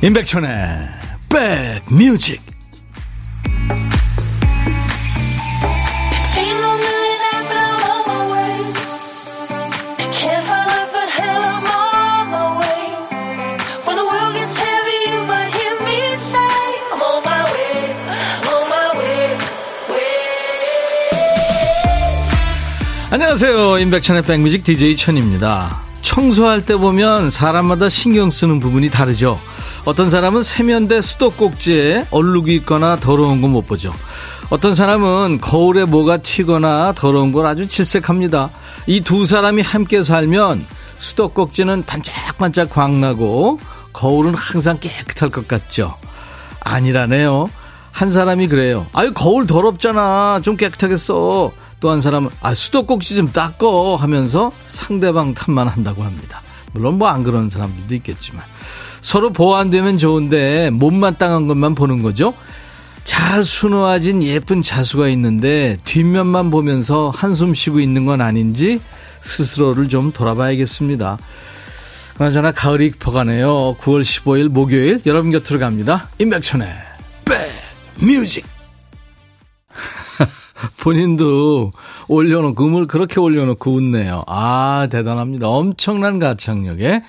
임백천의 백뮤직. 안녕하세요. 임백천의 백뮤직 DJ 천입니다. 청소할 때 보면 사람마다 신경 쓰는 부분이 다르죠 어떤 사람은 세면대 수도꼭지에 얼룩이 있거나 더러운 거 못 보죠. 어떤 사람은 거울에 뭐가 튀거나 더러운 걸 아주 질색합니다. 이 두 사람이 함께 살면 수도꼭지는 반짝반짝 광나고 거울은 항상 깨끗할 것 같죠. 아니라네요. 한 사람이 그래요. 아유 거울 더럽잖아. 좀 깨끗하게 써. 또 한 사람은 아 수도꼭지 좀 닦어 하면서 상대방 탓만 한다고 합니다. 물론 뭐 안 그런 사람들도 있겠지만 서로 보완되면 좋은데 몸만 땅한 것만 보는 거죠. 잘 수놓아진 예쁜 자수가 있는데 뒷면만 보면서 한숨 쉬고 있는 건 아닌지 스스로를 좀 돌아봐야겠습니다. 그나저나 가을이 퍼가네요. 9월 15일 목요일 여러분 곁으로 갑니다. 임백천의 백뮤직 본인도 올려놓고 음을 그렇게 올려놓고 웃네요. 아 대단합니다. 엄청난 가창력에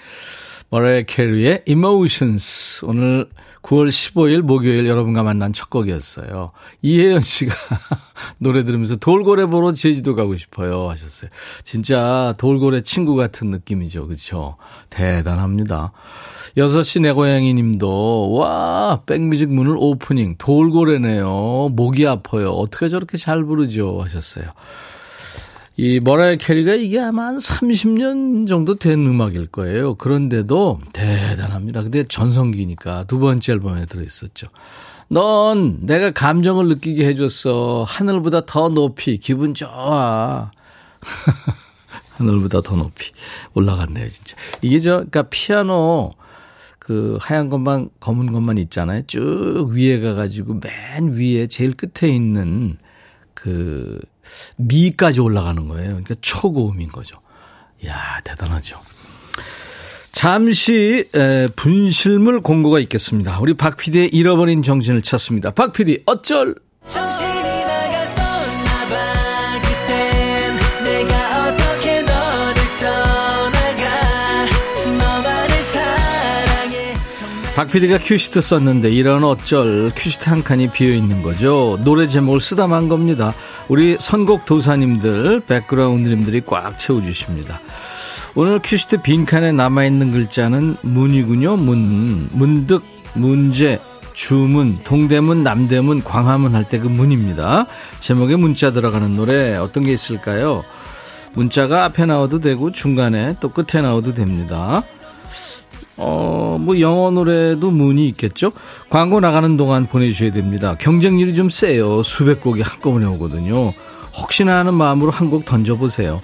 머라이 캐리의 Emotions. 오늘 9월 15일 목요일 여러분과 만난 첫 곡이었어요. 이혜연 씨가 노래 들으면서 돌고래 보러 제주도 가고 싶어요 하셨어요. 진짜 돌고래 친구 같은 느낌이죠. 그렇죠? 대단합니다. 6시 내 고양이 님도 와 백뮤직 문을 오프닝 돌고래네요. 목이 아파요. 어떻게 저렇게 잘 부르죠 하셨어요. 이 머라이 캐리가 이게 아마 한 30년 정도 된 음악일 거예요. 그런데도 대단합니다. 근데 전성기니까 두 번째 앨범에 들어있었죠. 넌 내가 감정을 느끼게 해줬어. 하늘보다 더 높이. 기분 좋아. 하늘보다 더 높이 올라갔네요, 진짜. 이게 저, 그니까 피아노 그 하얀 것만, 검은 것만 있잖아요. 쭉 위에 가가지고 맨 위에 제일 끝에 있는 그 미까지 올라가는 거예요. 그러니까 초고음인 거죠. 이야, 대단하죠. 잠시 에, 분실물 공고가 있겠습니다. 우리 박 PD의 잃어버린 정신을 찾습니다. 박 PD 어쩔? 정신 박 PD가 큐시트 썼는데 이런 어쩔 큐시트 한 칸이 비어 있는 거죠. 노래 제목을 쓰다만 겁니다. 우리 선곡 도사님들, 백그라운드님들이 꽉 채워주십니다. 오늘 큐시트 빈칸에 남아있는 글자는 문이군요. 문, 문득, 문제, 주문, 동대문, 남대문, 광화문 할 때 그 문입니다. 제목에 문자 들어가는 노래 어떤 게 있을까요? 문자가 앞에 나와도 되고 중간에 또 끝에 나와도 됩니다. 어, 뭐 영어 노래도 문이 있겠죠? 광고 나가는 동안 보내주셔야 됩니다. 경쟁률이 좀 세요. 수백 곡이 한꺼번에 오거든요. 혹시나 하는 마음으로 한 곡 던져보세요.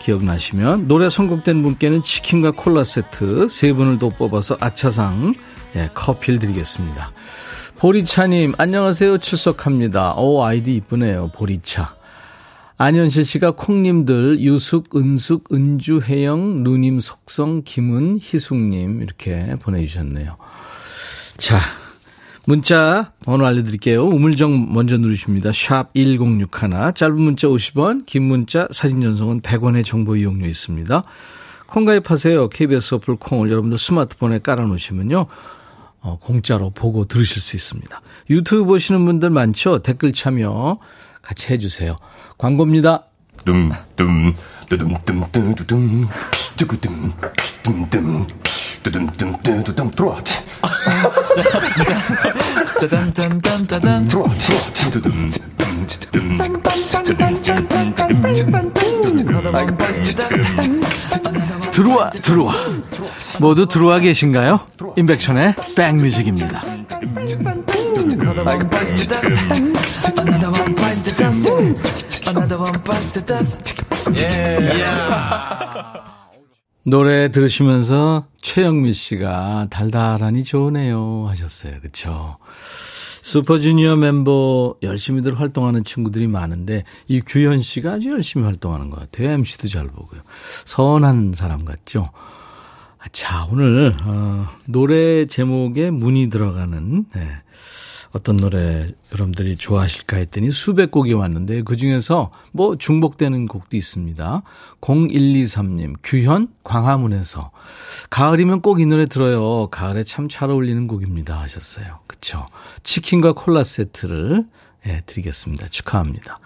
기억나시면 노래 선곡된 분께는 치킨과 콜라 세트 세 분을 더 뽑아서 아차상 예, 커피를 드리겠습니다. 보리차님 안녕하세요 출석합니다. 오 아이디 이쁘네요 보리차. 안현실 씨가 콩님들 유숙, 은숙, 은주, 혜영, 누님, 속성, 김은, 희숙님 이렇게 보내주셨네요. 자 문자 번호 알려드릴게요. 우물정 먼저 누르십니다. 샵 1061, 짧은 문자 50원, 긴 문자 사진 전송은 100원의 정보 이용료 있습니다. 콩 가입하세요. KBS 어플 콩을 여러분들 스마트폰에 깔아놓으시면요. 어, 공짜로 보고 들으실 수 있습니다. 유튜브 보시는 분들 많죠? 댓글 참여 같이 해주세요. 광고입니다. 둠둠 트로트 트로트 들어와 들어와 모두 들어와 계신가요? 임백천의 백뮤직입니다. 노래 들으시면서 최영미 씨가 달달하니 좋으네요 하셨어요. 그렇죠? 슈퍼주니어 멤버 열심히들 활동하는 친구들이 많은데 이 규현 씨가 아주 열심히 활동하는 것 같아요. MC도 잘 보고요. 선한 사람 같죠? 자, 오늘, 어, 노래 제목에 문이 들어가는, 네. 어떤 노래 여러분들이 좋아하실까 했더니 수백 곡이 왔는데 그 중에서 뭐 중복되는 곡도 있습니다. 0123님, 규현, 광화문에서. 가을이면 꼭 이 노래 들어요. 가을에 참 잘 어울리는 곡입니다. 하셨어요. 그쵸. 치킨과 콜라 세트를, 예, 드리겠습니다. 축하합니다.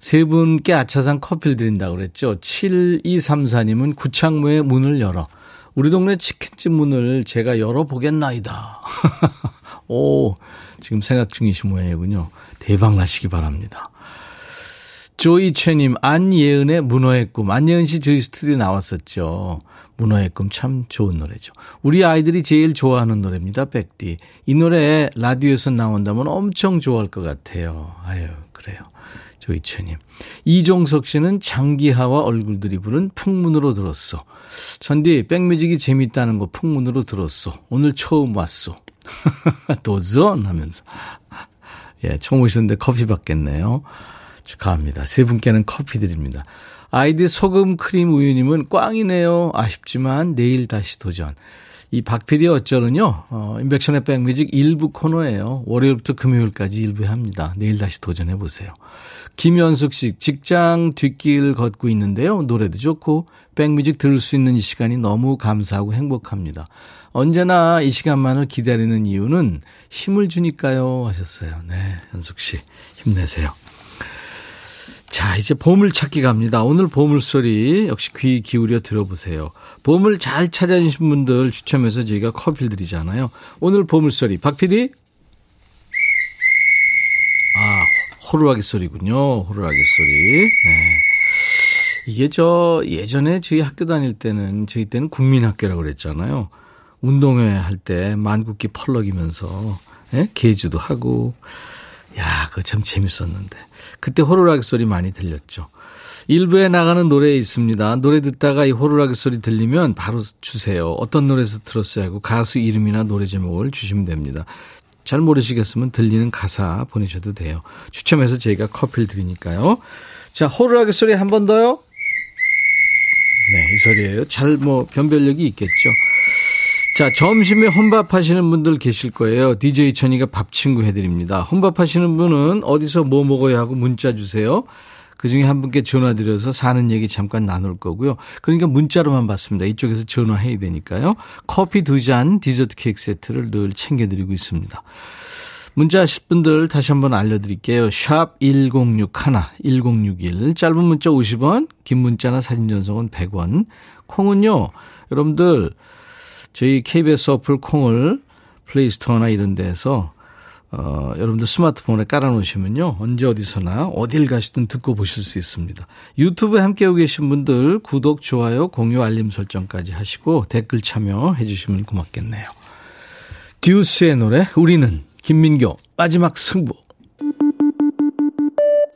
세 분께 아차상 커피를 드린다고 그랬죠. 7234님은 구창모의 문을 열어. 우리 동네 치킨집 문을 제가 열어보겠나이다. 오, 지금 생각 중이신 모양이군요. 대박 나시기 바랍니다. 조이 최님, 안예은의 문어의 꿈. 안예은 씨 저희 스튜디오 나왔었죠. 문어의 꿈 참 좋은 노래죠. 우리 아이들이 제일 좋아하는 노래입니다. 백디. 이 노래 라디오에서 나온다면 엄청 좋아할 것 같아요. 아유, 그래요. 조이채님. 이종석 씨는 장기하와 얼굴들이 부른 풍문으로 들었어. 전디, 백뮤직이 재밌다는 거 풍문으로 들었어. 오늘 처음 왔어. 도전! 하면서. 예, 처음 오셨는데 커피 받겠네요. 축하합니다. 세 분께는 커피 드립니다. 아이디 소금 크림 우유님은 꽝이네요. 아쉽지만 내일 다시 도전. 이 박PD 어쩌는요, 어, 인백션의 백뮤직 일부 코너예요. 월요일부터 금요일까지 일부 합니다. 내일 다시 도전해보세요. 김현숙 씨, 직장 뒷길 걷고 있는데요. 노래도 좋고, 백뮤직 들을 수 있는 이 시간이 너무 감사하고 행복합니다. 언제나 이 시간만을 기다리는 이유는 힘을 주니까요. 하셨어요. 네, 현숙 씨, 힘내세요. 자, 이제 보물찾기 갑니다. 오늘 보물소리 역시 귀 기울여 들어보세요. 보물 잘 찾아주신 분들 추첨해서 저희가 커피를 드리잖아요. 오늘 보물소리, 박 PD? 아, 호루라기 소리군요. 호루라기 소리. 네. 이게 저 예전에 저희 학교 다닐 때는 저희 때는 국민학교라고 그랬잖아요. 운동회 할 때 만국기 펄럭이면서 예? 개주도 하고 야, 그거 참 재밌었는데. 그때 호루라기 소리 많이 들렸죠. 일부에 나가는 노래 있습니다. 노래 듣다가 이 호루라기 소리 들리면 바로 주세요. 어떤 노래에서 들었어요 하고 가수 이름이나 노래 제목을 주시면 됩니다. 잘 모르시겠으면 들리는 가사 보내셔도 돼요. 추첨해서 저희가 커피를 드리니까요. 자, 호루라기 소리 한 번 더요. 네, 이 소리예요. 잘 뭐 변별력이 있겠죠. 자, 점심에 혼밥 하시는 분들 계실 거예요. DJ 천이가 밥 친구 해드립니다. 혼밥 하시는 분은 어디서 뭐 먹어야 하고 문자 주세요. 그 중에 한 분께 전화 드려서 사는 얘기 잠깐 나눌 거고요. 그러니까 문자로만 받습니다. 이쪽에서 전화해야 되니까요. 커피 두 잔, 디저트 케이크 세트를 늘 챙겨드리고 있습니다. 문자 하실 분들 다시 한번 알려드릴게요. 샵 1061, 1061. 짧은 문자 50원, 긴 문자나 사진 전송은 100원. 콩은요, 여러분들 저희 KBS 어플 콩을 플레이스토어나 이런 데서 어, 여러분들 스마트폰에 깔아놓으시면요. 언제 어디서나 어딜 가시든 듣고 보실 수 있습니다. 유튜브에 함께하고 계신 분들 구독, 좋아요, 공유, 알림 설정까지 하시고 댓글 참여해 주시면 고맙겠네요. 듀스의 노래 우리는 김민교 마지막 승부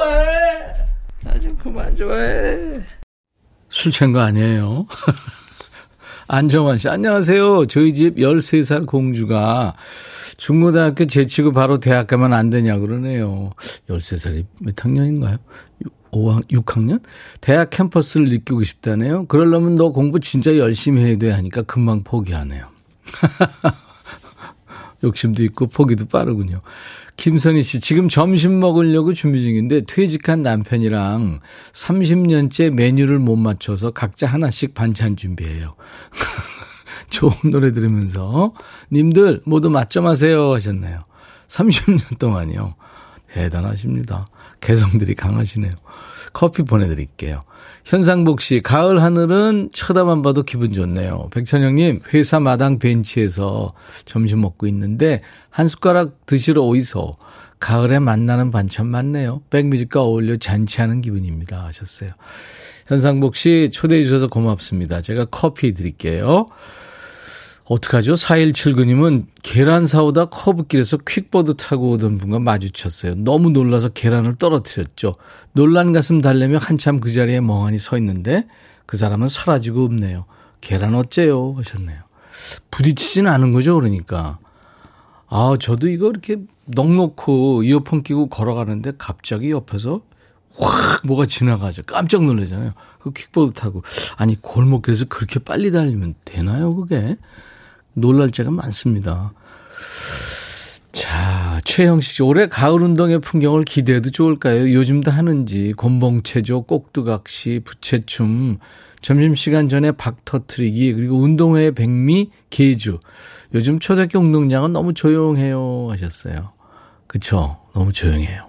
좋아해. 나 좀 그만 좋아해. 술 취한 거 아니에요. 안정환 씨, 안녕하세요. 저희 집 13살 공주가 중고등학교 제치고 바로 대학 가면 안 되냐 그러네요. 13살이 몇 학년인가요? 5학, 6학년? 대학 캠퍼스를 느끼고 싶다네요. 그러려면 너 공부 진짜 열심히 해야 돼 하니까 금방 포기하네요. 욕심도 있고 포기도 빠르군요. 김선희 씨, 지금 점심 먹으려고 준비 중인데 퇴직한 남편이랑 30년째 메뉴를 못 맞춰서 각자 하나씩 반찬 준비해요. 좋은 노래 들으면서 님들 모두 맞점하세요 하셨네요. 30년 동안이요. 대단하십니다. 개성들이 강하시네요. 커피 보내드릴게요. 현상복 씨, 가을 하늘은 쳐다만 봐도 기분 좋네요. 백천영님, 회사 마당 벤치에서 점심 먹고 있는데 한 숟가락 드시러 오이소. 가을에 만나는 반찬 맞네요. 백뮤직과 어울려 잔치하는 기분입니다. 하셨어요. 현상복 씨 초대해 주셔서 고맙습니다. 제가 커피 드릴게요. 어떡하죠? 4179님은 계란 사오다 커브길에서 퀵보드 타고 오던 분과 마주쳤어요. 너무 놀라서 계란을 떨어뜨렸죠. 놀란 가슴 달래며 한참 그 자리에 멍하니 서 있는데 그 사람은 사라지고 없네요. 계란 어째요? 하셨네요. 부딪히진 않은 거죠, 그러니까. 아, 저도 이거 이렇게 넉넉고 이어폰 끼고 걸어가는데 갑자기 옆에서 확 뭐가 지나가죠. 깜짝 놀라잖아요. 그 킥보드 타고. 아니, 골목길에서 그렇게 빨리 달리면 되나요, 그게? 놀랄 때가 많습니다. 자, 최형식 씨, 올해 가을 운동의 풍경을 기대해도 좋을까요? 요즘도 하는지, 곤봉체조, 꼭두각시, 부채춤, 점심시간 전에 박 터트리기, 그리고 운동회 백미, 개주. 요즘 초등학교 운동장은 너무 조용해요. 하셨어요. 그쵸? 너무 조용해요.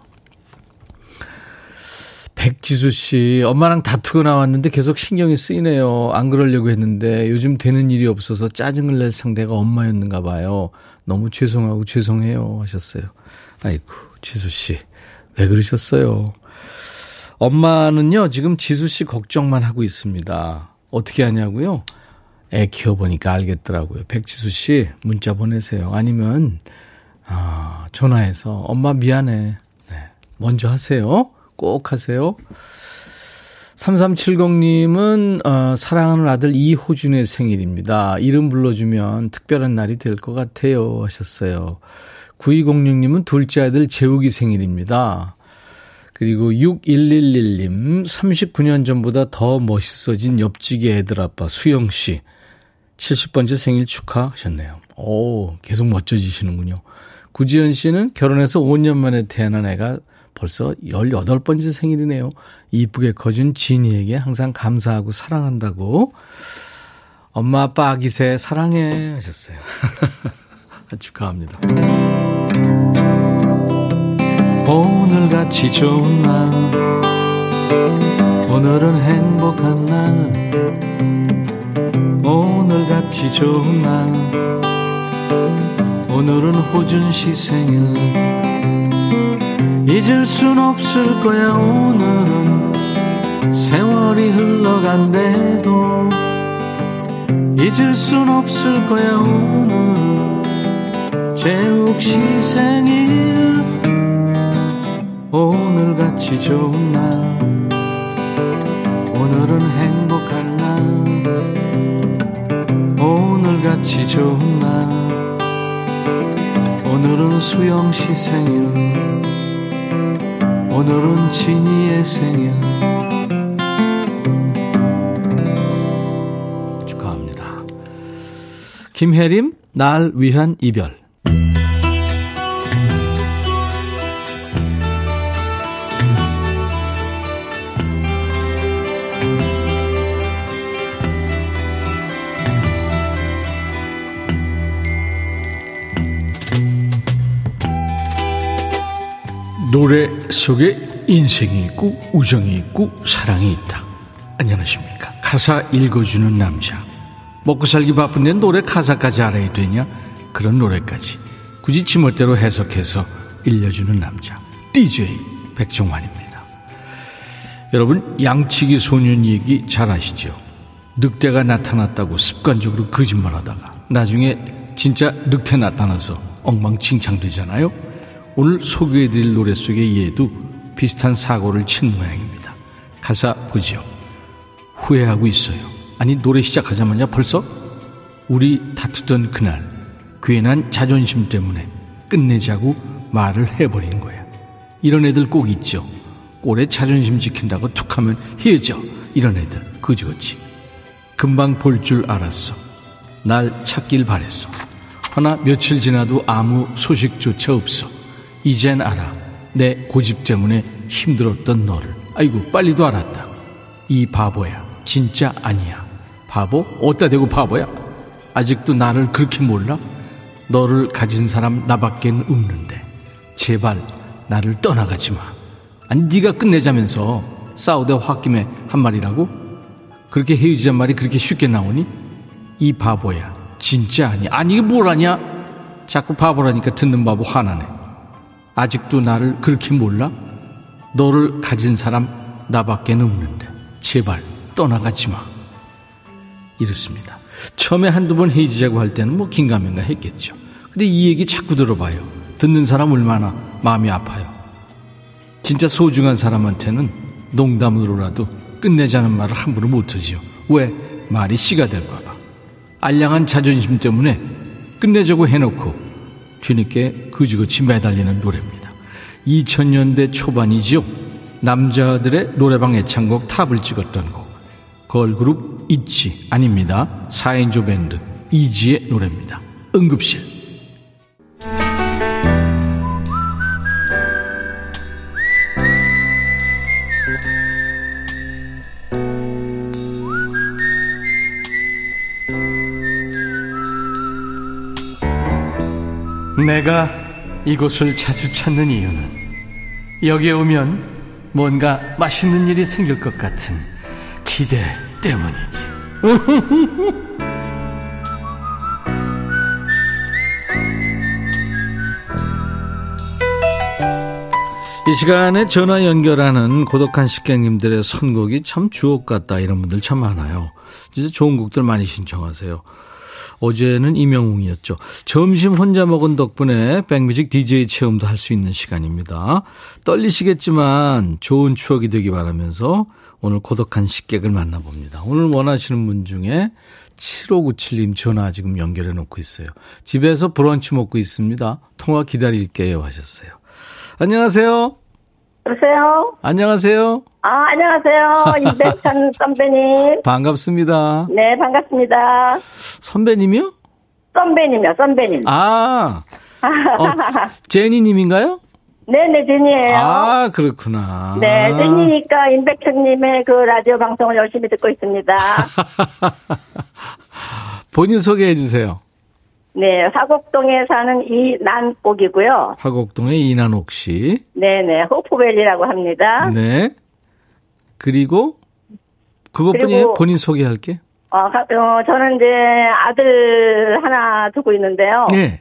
백지수 씨, 엄마랑 다투고 나왔는데 계속 신경이 쓰이네요. 안 그러려고 했는데 요즘 되는 일이 없어서 짜증을 낼 상대가 엄마였는가 봐요. 너무 죄송하고 죄송해요. 하셨어요. 아이고, 지수 씨. 왜 그러셨어요? 엄마는요, 지금 지수 씨 걱정만 하고 있습니다. 어떻게 하냐고요? 애 키워보니까 알겠더라고요. 백지수 씨, 문자 보내세요. 아니면, 아, 전화해서, 엄마 미안해. 네. 먼저 하세요. 꼭 하세요. 3370님은 어, 사랑하는 아들 이호준의 생일입니다. 이름 불러주면 특별한 날이 될 것 같아요 하셨어요. 9206님은 둘째 아들 재욱이 생일입니다. 그리고 6111님 39년 전보다 더 멋있어진 옆집의 애들 아빠 수영 씨 70번째 생일 축하하셨네요. 오 계속 멋져지시는군요. 구지연 씨는 결혼해서 5년 만에 태어난 애가 벌써 18번째 생일이네요. 이쁘게 커준 진이에게 항상 감사하고 사랑한다고. 엄마, 아빠, 아기새 사랑해 하셨어요. 축하합니다. 오늘같이 좋은 날 오늘은 행복한 날 오늘같이 좋은 날 오늘은 호준 씨 생일 잊을 순 없을 거야 오늘은. 세월이 흘러간대도 잊을 순 없을 거야 오늘 제욱 시 생일 오늘같이 좋은 날. 오늘은 행복한 날. 오늘같이 좋은 날. 오늘은 수영 시 생일 오늘은 진이의 생일 축하합니다. 김혜림 날 위한 이별 노래 속에 인생이 있고 우정이 있고 사랑이 있다. 안녕하십니까. 가사 읽어주는 남자. 먹고 살기 바쁜데 노래 가사까지 알아야 되냐? 그런 노래까지 굳이 지멋대로 해석해서 일려주는 남자. DJ 백종환입니다. 여러분 양치기 소년 얘기 잘 아시죠? 늑대가 나타났다고 습관적으로 거짓말 하다가 나중에 진짜 늑대 나타나서 엉망진창 되잖아요. 오늘 소개해드릴 노래 속의 얘도 비슷한 사고를 친 모양입니다. 가사 보죠. 후회하고 있어요. 아니 노래 시작하자마자 벌써 우리 다투던 그날 괜한 자존심 때문에 끝내자고 말을 해버린 거야. 이런 애들 꼭 있죠. 꼴에 자존심 지킨다고 툭하면 헤어져. 이런 애들 그지같이 금방 볼 줄 알았어. 날 찾길 바랬어. 하나 며칠 지나도 아무 소식조차 없어. 이젠 알아. 내 고집 때문에 힘들었던 너를. 아이고, 빨리도 알았다. 이 바보야. 진짜 아니야. 바보? 어디다 대고 바보야? 아직도 나를 그렇게 몰라? 너를 가진 사람 나밖엔 없는데. 제발 나를 떠나가지 마. 아니, 네가 끝내자면서 싸우다 홧김에 한 말이라고? 그렇게 헤어지잔 말이 그렇게 쉽게 나오니? 이 바보야. 진짜 아니야. 아니, 이게 뭘 아냐? 자꾸 바보라니까 듣는 바보 화나네. 아직도 나를 그렇게 몰라? 너를 가진 사람 나밖에 없는데 제발 떠나가지 마. 이렇습니다. 처음에 한두 번 헤어지자고 할 때는 뭐 긴가민가 했겠죠. 근데 이 얘기 자꾸 들어봐요. 듣는 사람 얼마나 마음이 아파요. 진짜 소중한 사람한테는 농담으로라도 끝내자는 말을 함부로 못하지요. 왜? 말이 씨가 될까봐. 알량한 자존심 때문에 끝내자고 해놓고 뒤늦게 그지그지 매달리는 노래입니다. 2000년대 초반이죠. 남자들의 노래방 애창곡 탑을 찍었던 곡. 걸그룹 있지 아닙니다. 4인조 밴드 이지의 노래입니다. 응급실. 내가 이곳을 자주 찾는 이유는 여기에 오면 뭔가 맛있는 일이 생길 것 같은 기대 때문이지. 이 시간에 전화 연결하는 고독한 식객님들의 선곡이 참 주옥 같다 이런 분들 참 많아요. 진짜 좋은 곡들 많이 신청하세요. 어제는 이명웅이었죠. 점심 혼자 먹은 덕분에 백뮤직 DJ 체험도 할 수 있는 시간입니다. 떨리시겠지만 좋은 추억이 되기 바라면서 오늘 고독한 식객을 만나봅니다. 오늘 원하시는 분 중에 7597님 전화 지금 연결해 놓고 있어요. 집에서 브런치 먹고 있습니다. 통화 기다릴게요 하셨어요. 안녕하세요. 여보세요? 안녕하세요. 아, 안녕하세요. 이백찬 선배님. 반갑습니다. 네, 반갑습니다. 선배님이요? 선배님이요, 선배님. 아, 어, 제니님인가요? 네네, 제니예요. 아, 그렇구나. 네, 제니니까 임백천님의 그 라디오 방송을 열심히 듣고 있습니다. 본인 소개해 주세요. 네, 화곡동에 사는 이난옥이고요. 화곡동의 이난옥 씨. 네네, 호프밸리라고 합니다. 네. 그리고 그것뿐이에요? 그리고- 본인 소개할게. 어, 가- 어, 저는 이제 아들 하나 두고 있는데요. 예.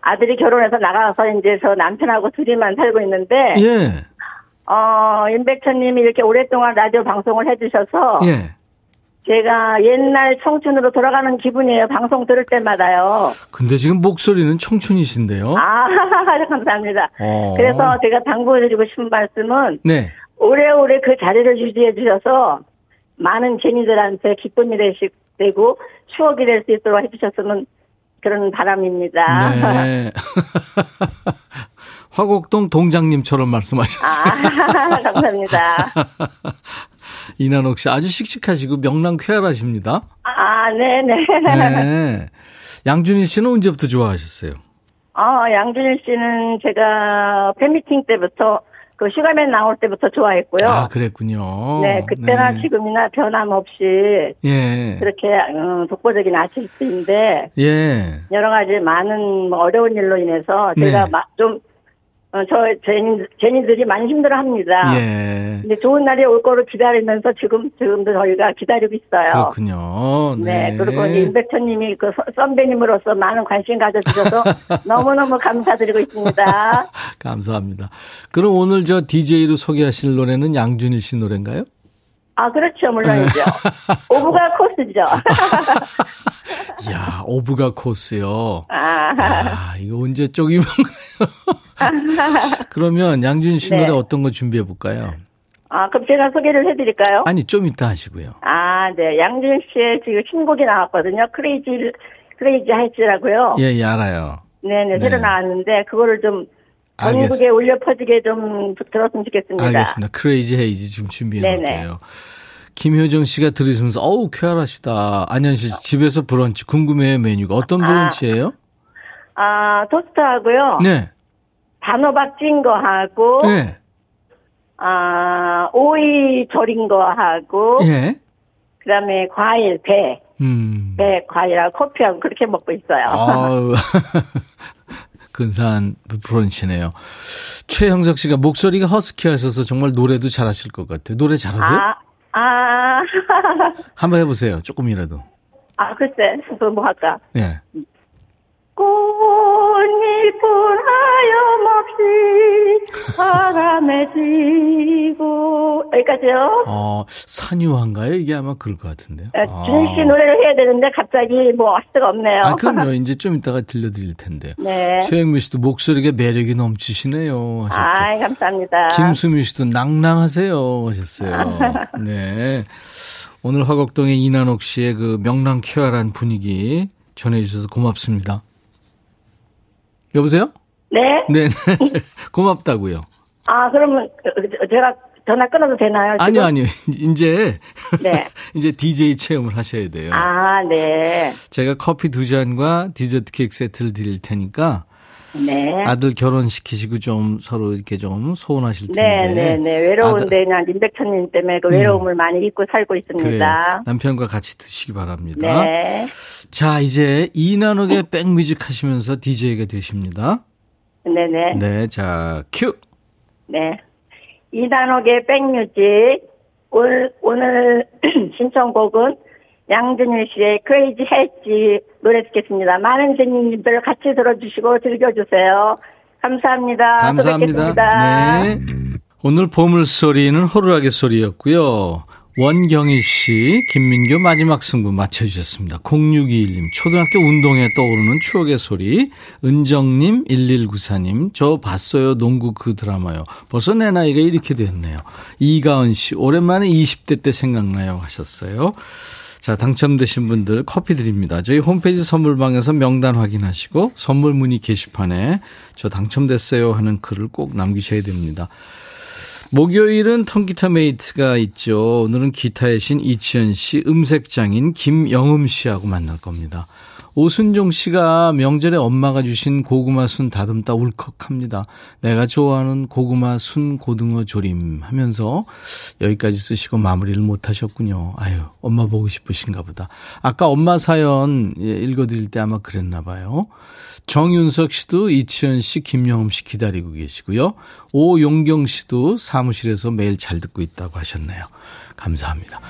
아들이 결혼해서 나가서 이제 저 남편하고 둘이만 살고 있는데, 예. 어, 임백천님이 이렇게 오랫동안 라디오 방송을 해주셔서, 예. 제가 옛날 청춘으로 돌아가는 기분이에요. 방송 들을 때마다요. 근데 지금 목소리는 청춘이신데요. 아, 감사합니다. 어. 그래서 제가 당부해드리고 싶은 말씀은 네. 오래오래 그 자리를 유지해 주셔서 많은 제니들한테 기쁨이 되시, 되고 추억이 될 수 있도록 해주셨으면 그런 바람입니다. 네. 화곡동 동장님처럼 말씀하셨어요. 아, 감사합니다. 이난옥 씨 아주 씩씩하시고 명랑 쾌활하십니다. 아, 네네. 네. 양준희 씨는 언제부터 좋아하셨어요? 어, 양준일 씨는 제가 팬미팅 때부터 그 슈가맨 나올 때부터 좋아했고요. 아, 그랬군요. 네, 그때나 네. 지금이나 변함없이 예. 그렇게 어, 독보적인 아티스트인데 예. 여러 가지 많은 뭐 어려운 일로 인해서 제가 네. 마- 좀 어, 저 제니, 제니들이 많이 힘들어합니다. 예. 근데 좋은 날이 올 거를 기다리면서 지금 지금도 저희가 기다리고 있어요. 그렇군요. 네, 네. 그리고 임백천님이 그 선- 선배님으로서 많은 관심 가져주셔서 너무 너무 감사드리고 있습니다. 감사합니다. 그럼 오늘 저 DJ로 소개하실 노래는 양준일 씨 노래인가요? 아, 그렇죠. 물론이죠. 오브가 코스죠. 이야, 오브가 코스요. 아, 아, 이거 언제 쪽 입은가요? 그러면 양준일 씨 네. 노래 어떤 거 준비해 볼까요? 아, 그럼 제가 소개를 해드릴까요? 아니, 좀 이따 하시고요. 아, 네. 양준일 씨의 지금 신곡이 나왔거든요. Crazy, Crazy Hazy라고요. 예, 예, 알아요. 네네, 네. 새로 나왔는데, 그거를 좀 알겠습니다. 울려 퍼지게 좀 들었으면 좋겠습니다. 알겠습니다. Crazy Hazy 지금 준비해 네네. 놓을게요. 김효정 씨가 들으시면서 어우 쾌활하시다. 안현실 씨 집에서 브런치 궁금해요 메뉴가 어떤 아. 브런치예요? 아, 토스트하고요. 네, 단호박 찐 거 하고, 네, 아, 오이 절인 거 하고, 예. 그 다음에 과일, 배, 음. 배, 과일하고 커피하고 그렇게 먹고 있어요. 아우 근사한 브런치네요. 최형석 씨가 목소리가 허스키하셔서 정말 노래도 잘하실 것 같아요. 노래 잘하세요? 아, 아, 한번 해보세요. 조금이라도. 아, 글쎄, 그거 뭐 할까? 예. 꽃잎뿐 하염없이 바람에 지고 여기까지요. 어, 산유화인가요? 이게 아마 그럴 것 같은데요. 네, 준희 씨 노래를 해야 되는데 갑자기 뭐할 수가 없네요. 아, 그럼요. 이제 좀 이따가 들려드릴 텐데요. 네. 최영미 씨도 목소리가 매력이 넘치시네요. 하셨고. 아, 감사합니다. 김수미 씨도 낭낭하세요 하셨어요. 네. 오늘 화곡동의 이난옥 씨의 그 명랑 쾌활한 분위기 전해주셔서 고맙습니다. 여보세요? 네. 네. 고맙다고요. 아, 그러면 그, 제가 전화 끊어도 되나요? 지금? 아니요, 아니요. 이제 네. 이제 DJ 체험을 하셔야 돼요. 아, 네. 제가 커피 두 잔과 디저트 케이크 세트를 드릴 테니까 네. 아들 결혼시키시고 좀 서로 이렇게 좀 소원하실 텐데. 네, 네, 네. 외로운데 그냥 임백천님 때문에 그 외로움을 많이 잊고 살고. 있습니다. 남편과 같이 드시기 바랍니다. 네. 자, 이제 이나옥의 백뮤직 하시면서 DJ가 되십니다. 네, 네. 네, 자, 큐. 네. 이단옥의 백뮤직. 오늘, 오늘 신청곡은 양준일 씨의 크레이지 헬지 노래 듣겠습니다. 많은 선생님들 같이 들어주시고 즐겨주세요. 감사합니다. 또 감사합니다. 네. 오늘 보물소리는 호루라기 소리였고요. 원경희 씨, 김민교 마지막 승부 맞춰주셨습니다. 0621님, 초등학교 운동회 떠오르는 추억의 소리. 은정님, 1194님, 저 봤어요. 농구 그 드라마요. 벌써 내 나이가 이렇게 됐네요. 이가은 씨, 오랜만에 20대 때 생각나요. 하셨어요. 자, 당첨되신 분들 커피 드립니다. 저희 홈페이지 선물방에서 명단 확인하시고 선물 문의 게시판에 저 당첨됐어요 하는 글을 꼭 남기셔야 됩니다. 목요일은 통기타 mate가 있죠. 오늘은 기타의 신 이치현 씨, 음색장인 김영음 씨하고 만날 겁니다. 오순종 씨가 명절에 엄마가 주신 고구마 순 다듬다 울컥합니다. 내가 좋아하는 고구마 순 고등어 조림 하면서 여기까지 쓰시고 마무리를 못 하셨군요. 아유, 엄마 보고 싶으신가 보다. 아까 엄마 사연 예, 읽어드릴 때 아마 그랬나 봐요. 정윤석 씨도 이치현 씨, 김영음 씨 기다리고 계시고요. 오용경 씨도 사무실에서 매일 잘 듣고 있다고 하셨네요. 감사합니다.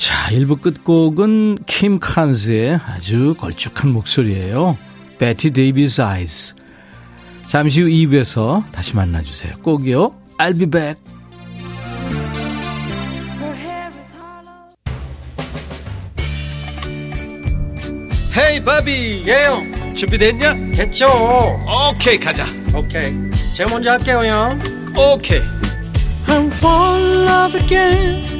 자, 1부 끝곡은 킴 칸스의 아주 걸쭉한 목소리예요. Bette Davis Eyes. 잠시 후 2부에서 다시 만나주세요. 꼭이요. I'll be back. 헤이 바비 예영 준비됐냐? 됐죠 오케이 가자 오케이 제가 먼저 할게요 형 오케이 I'm fall in love again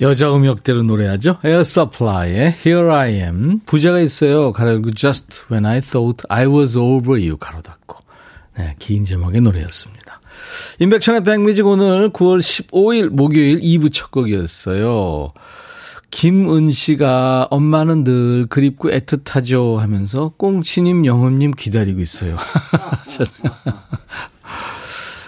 여자 음역대로 노래하죠. 에어 서플라이의 Here I Am. 부제가 있어요. 괄호 열고 Just When I Thought I Was Over You 괄호 닫고. 네, 긴 제목의 노래였습니다. 임백천의 백뮤직 오늘 9월 15일 목요일 2부 첫 곡이었어요. 김은 씨가 엄마는 늘 그립고 애틋하죠 하면서 꽁치님 영흠님 기다리고 있어요.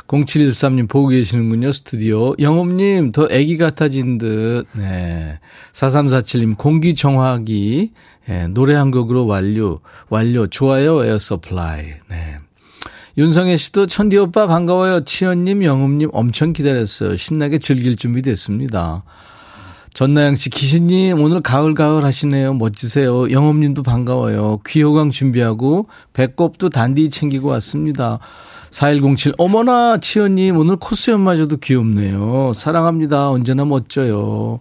0713님 보고 계시는군요, 스튜디오. 영흠님, 더 애기 같아진 듯. 네. 4347님, 공기정화기. 네, 노래 한 곡으로 완료. 완료. 좋아요, 에어 서플라이. 네. 윤성애 씨도 천디 오빠 반가워요. 치현님, 영흠님 엄청 기다렸어요. 신나게 즐길 준비 됐습니다. 전나영 씨, 기신님, 오늘 가을가을 하시네요. 멋지세요. 영흠님도 반가워요. 귀호강 준비하고, 배꼽도 단디 챙기고 왔습니다. 4107, 어머나, 치현님, 오늘 코스염마저도 귀엽네요. 사랑합니다. 언제나 멋져요.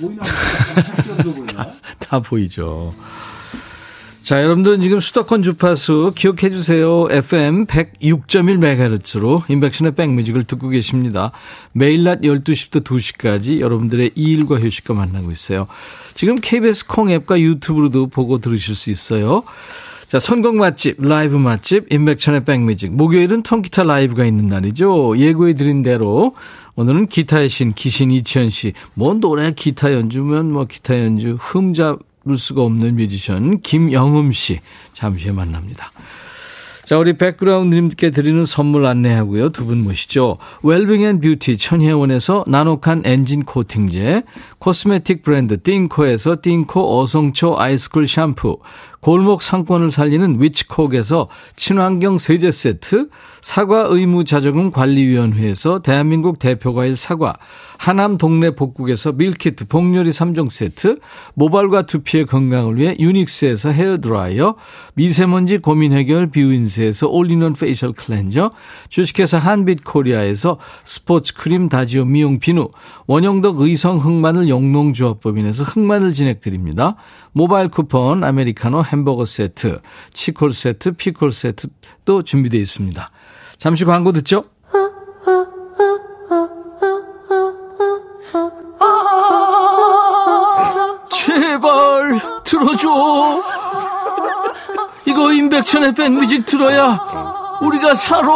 다, 다 보이죠. 자, 여러분들은 지금 수도권 주파수 기억해 주세요. FM 106.1MHz로 인백션의 백뮤직을 듣고 계십니다. 매일 낮 12시부터 2시까지 여러분들의 일과 휴식과 만나고 있어요. 지금 KBS 콩 앱과 유튜브로도 보고 들으실 수 있어요. 자, 선곡 맛집, 라이브 맛집, 임백천의 백뮤직. 목요일은 통기타 라이브가 있는 날이죠. 예고해 드린 대로 오늘은 기타의 신, 기신 이치현 씨. 뭐 노래 기타 연주면 뭐 기타 연주, 흠잡을 수가 없는 뮤지션 김영흠 씨 잠시 후에 만납니다. 자, 우리 백그라운드님께 드리는 선물 안내하고요. 두 분 모시죠. 웰빙 앤 뷰티 천혜원에서 나노칸 엔진 코팅제, 코스메틱 브랜드 띵코에서 띵코 어성초 아이스쿨 샴푸, 골목 상권을 살리는 위치콕에서 친환경 세제 세트, 사과 의무 자조금 관리위원회에서 대한민국 대표과일 사과, 하남 동네 복국에서 밀키트 복요리 3종 세트, 모발과 두피의 건강을 위해 유닉스에서 헤어드라이어, 미세먼지 고민 해결 뷰인스에서 올리원 페이셜 클렌저, 주식회사 한빛코리아에서 스포츠 크림 다지오 미용 비누, 원형덕 의성 흑마늘 영농조합법인에서 흑마늘 진액 드립니다. 모바일 쿠폰, 아메리카노 햄버거 세트, 치콜 세트, 피콜 세트 또 준비되어 있습니다. 잠시 광고 듣죠? 제발 들어줘. 이거 임백천의 백뮤직 들어야 우리가 살아.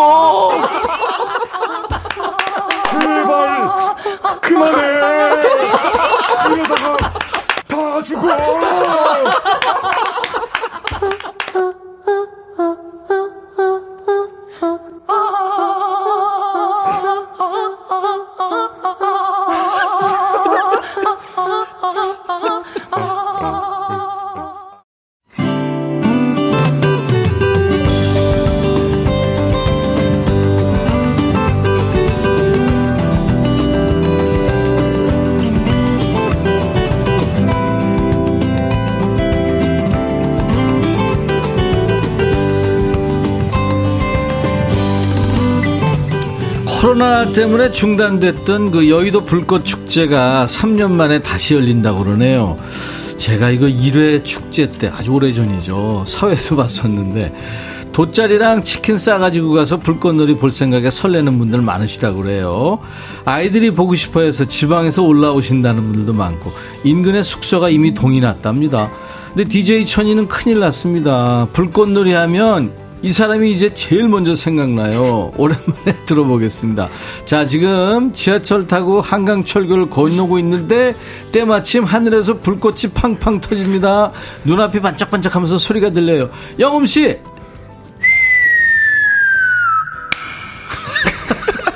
제발 그만해. 이러다가 다 죽어. 코로나 때문에 중단됐던 그 여의도 불꽃 축제가 3년 만에 다시 열린다고 그러네요. 제가 이거 1회 축제 때 아주 오래전이죠. 사회에서 봤었는데 돗자리랑 치킨 싸가지고 가서 불꽃놀이 볼 생각에 설레는 분들 많으시다고 그래요. 아이들이 보고 싶어 해서 지방에서 올라오신다는 분들도 많고 인근에 숙소가 이미 동이 났답니다. 근데 DJ 천이는 큰일 났습니다. 불꽃놀이 하면 이 사람이 이제 제일 먼저 생각나요. 오랜만에 들어보겠습니다. 자, 지금 지하철 타고 한강 철교를 건너고 있는데 때마침 하늘에서 불꽃이 팡팡 터집니다. 눈앞이 반짝반짝 하면서 소리가 들려요. 영음 씨!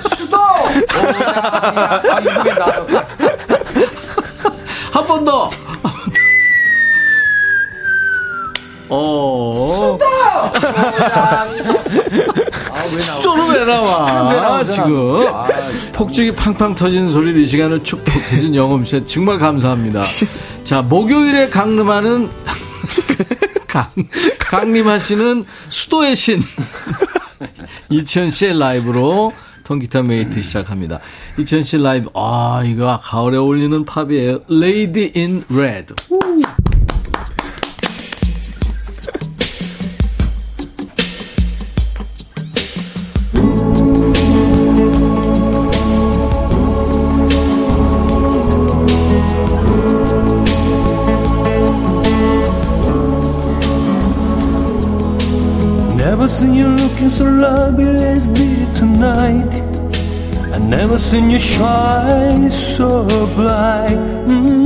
수도! 아, 이게 나. 한번 더! 어. 수도는 왜 나와? 지금. 폭죽이 팡팡 터지는 소리를 이 시간을 축복해준 영엄 씨 정말 감사합니다. 자, 목요일에 강림하는 강, 강림하 씨는 수도의 신. 이천 씨의 라이브로 통기타 메이트 시작합니다. 이천 씨 라이브, 아, 이거 가을에 어울리는 팝이에요. Lady in Red. Looking so lovely as did tonight. I never seen you shine so bright. Mm-hmm.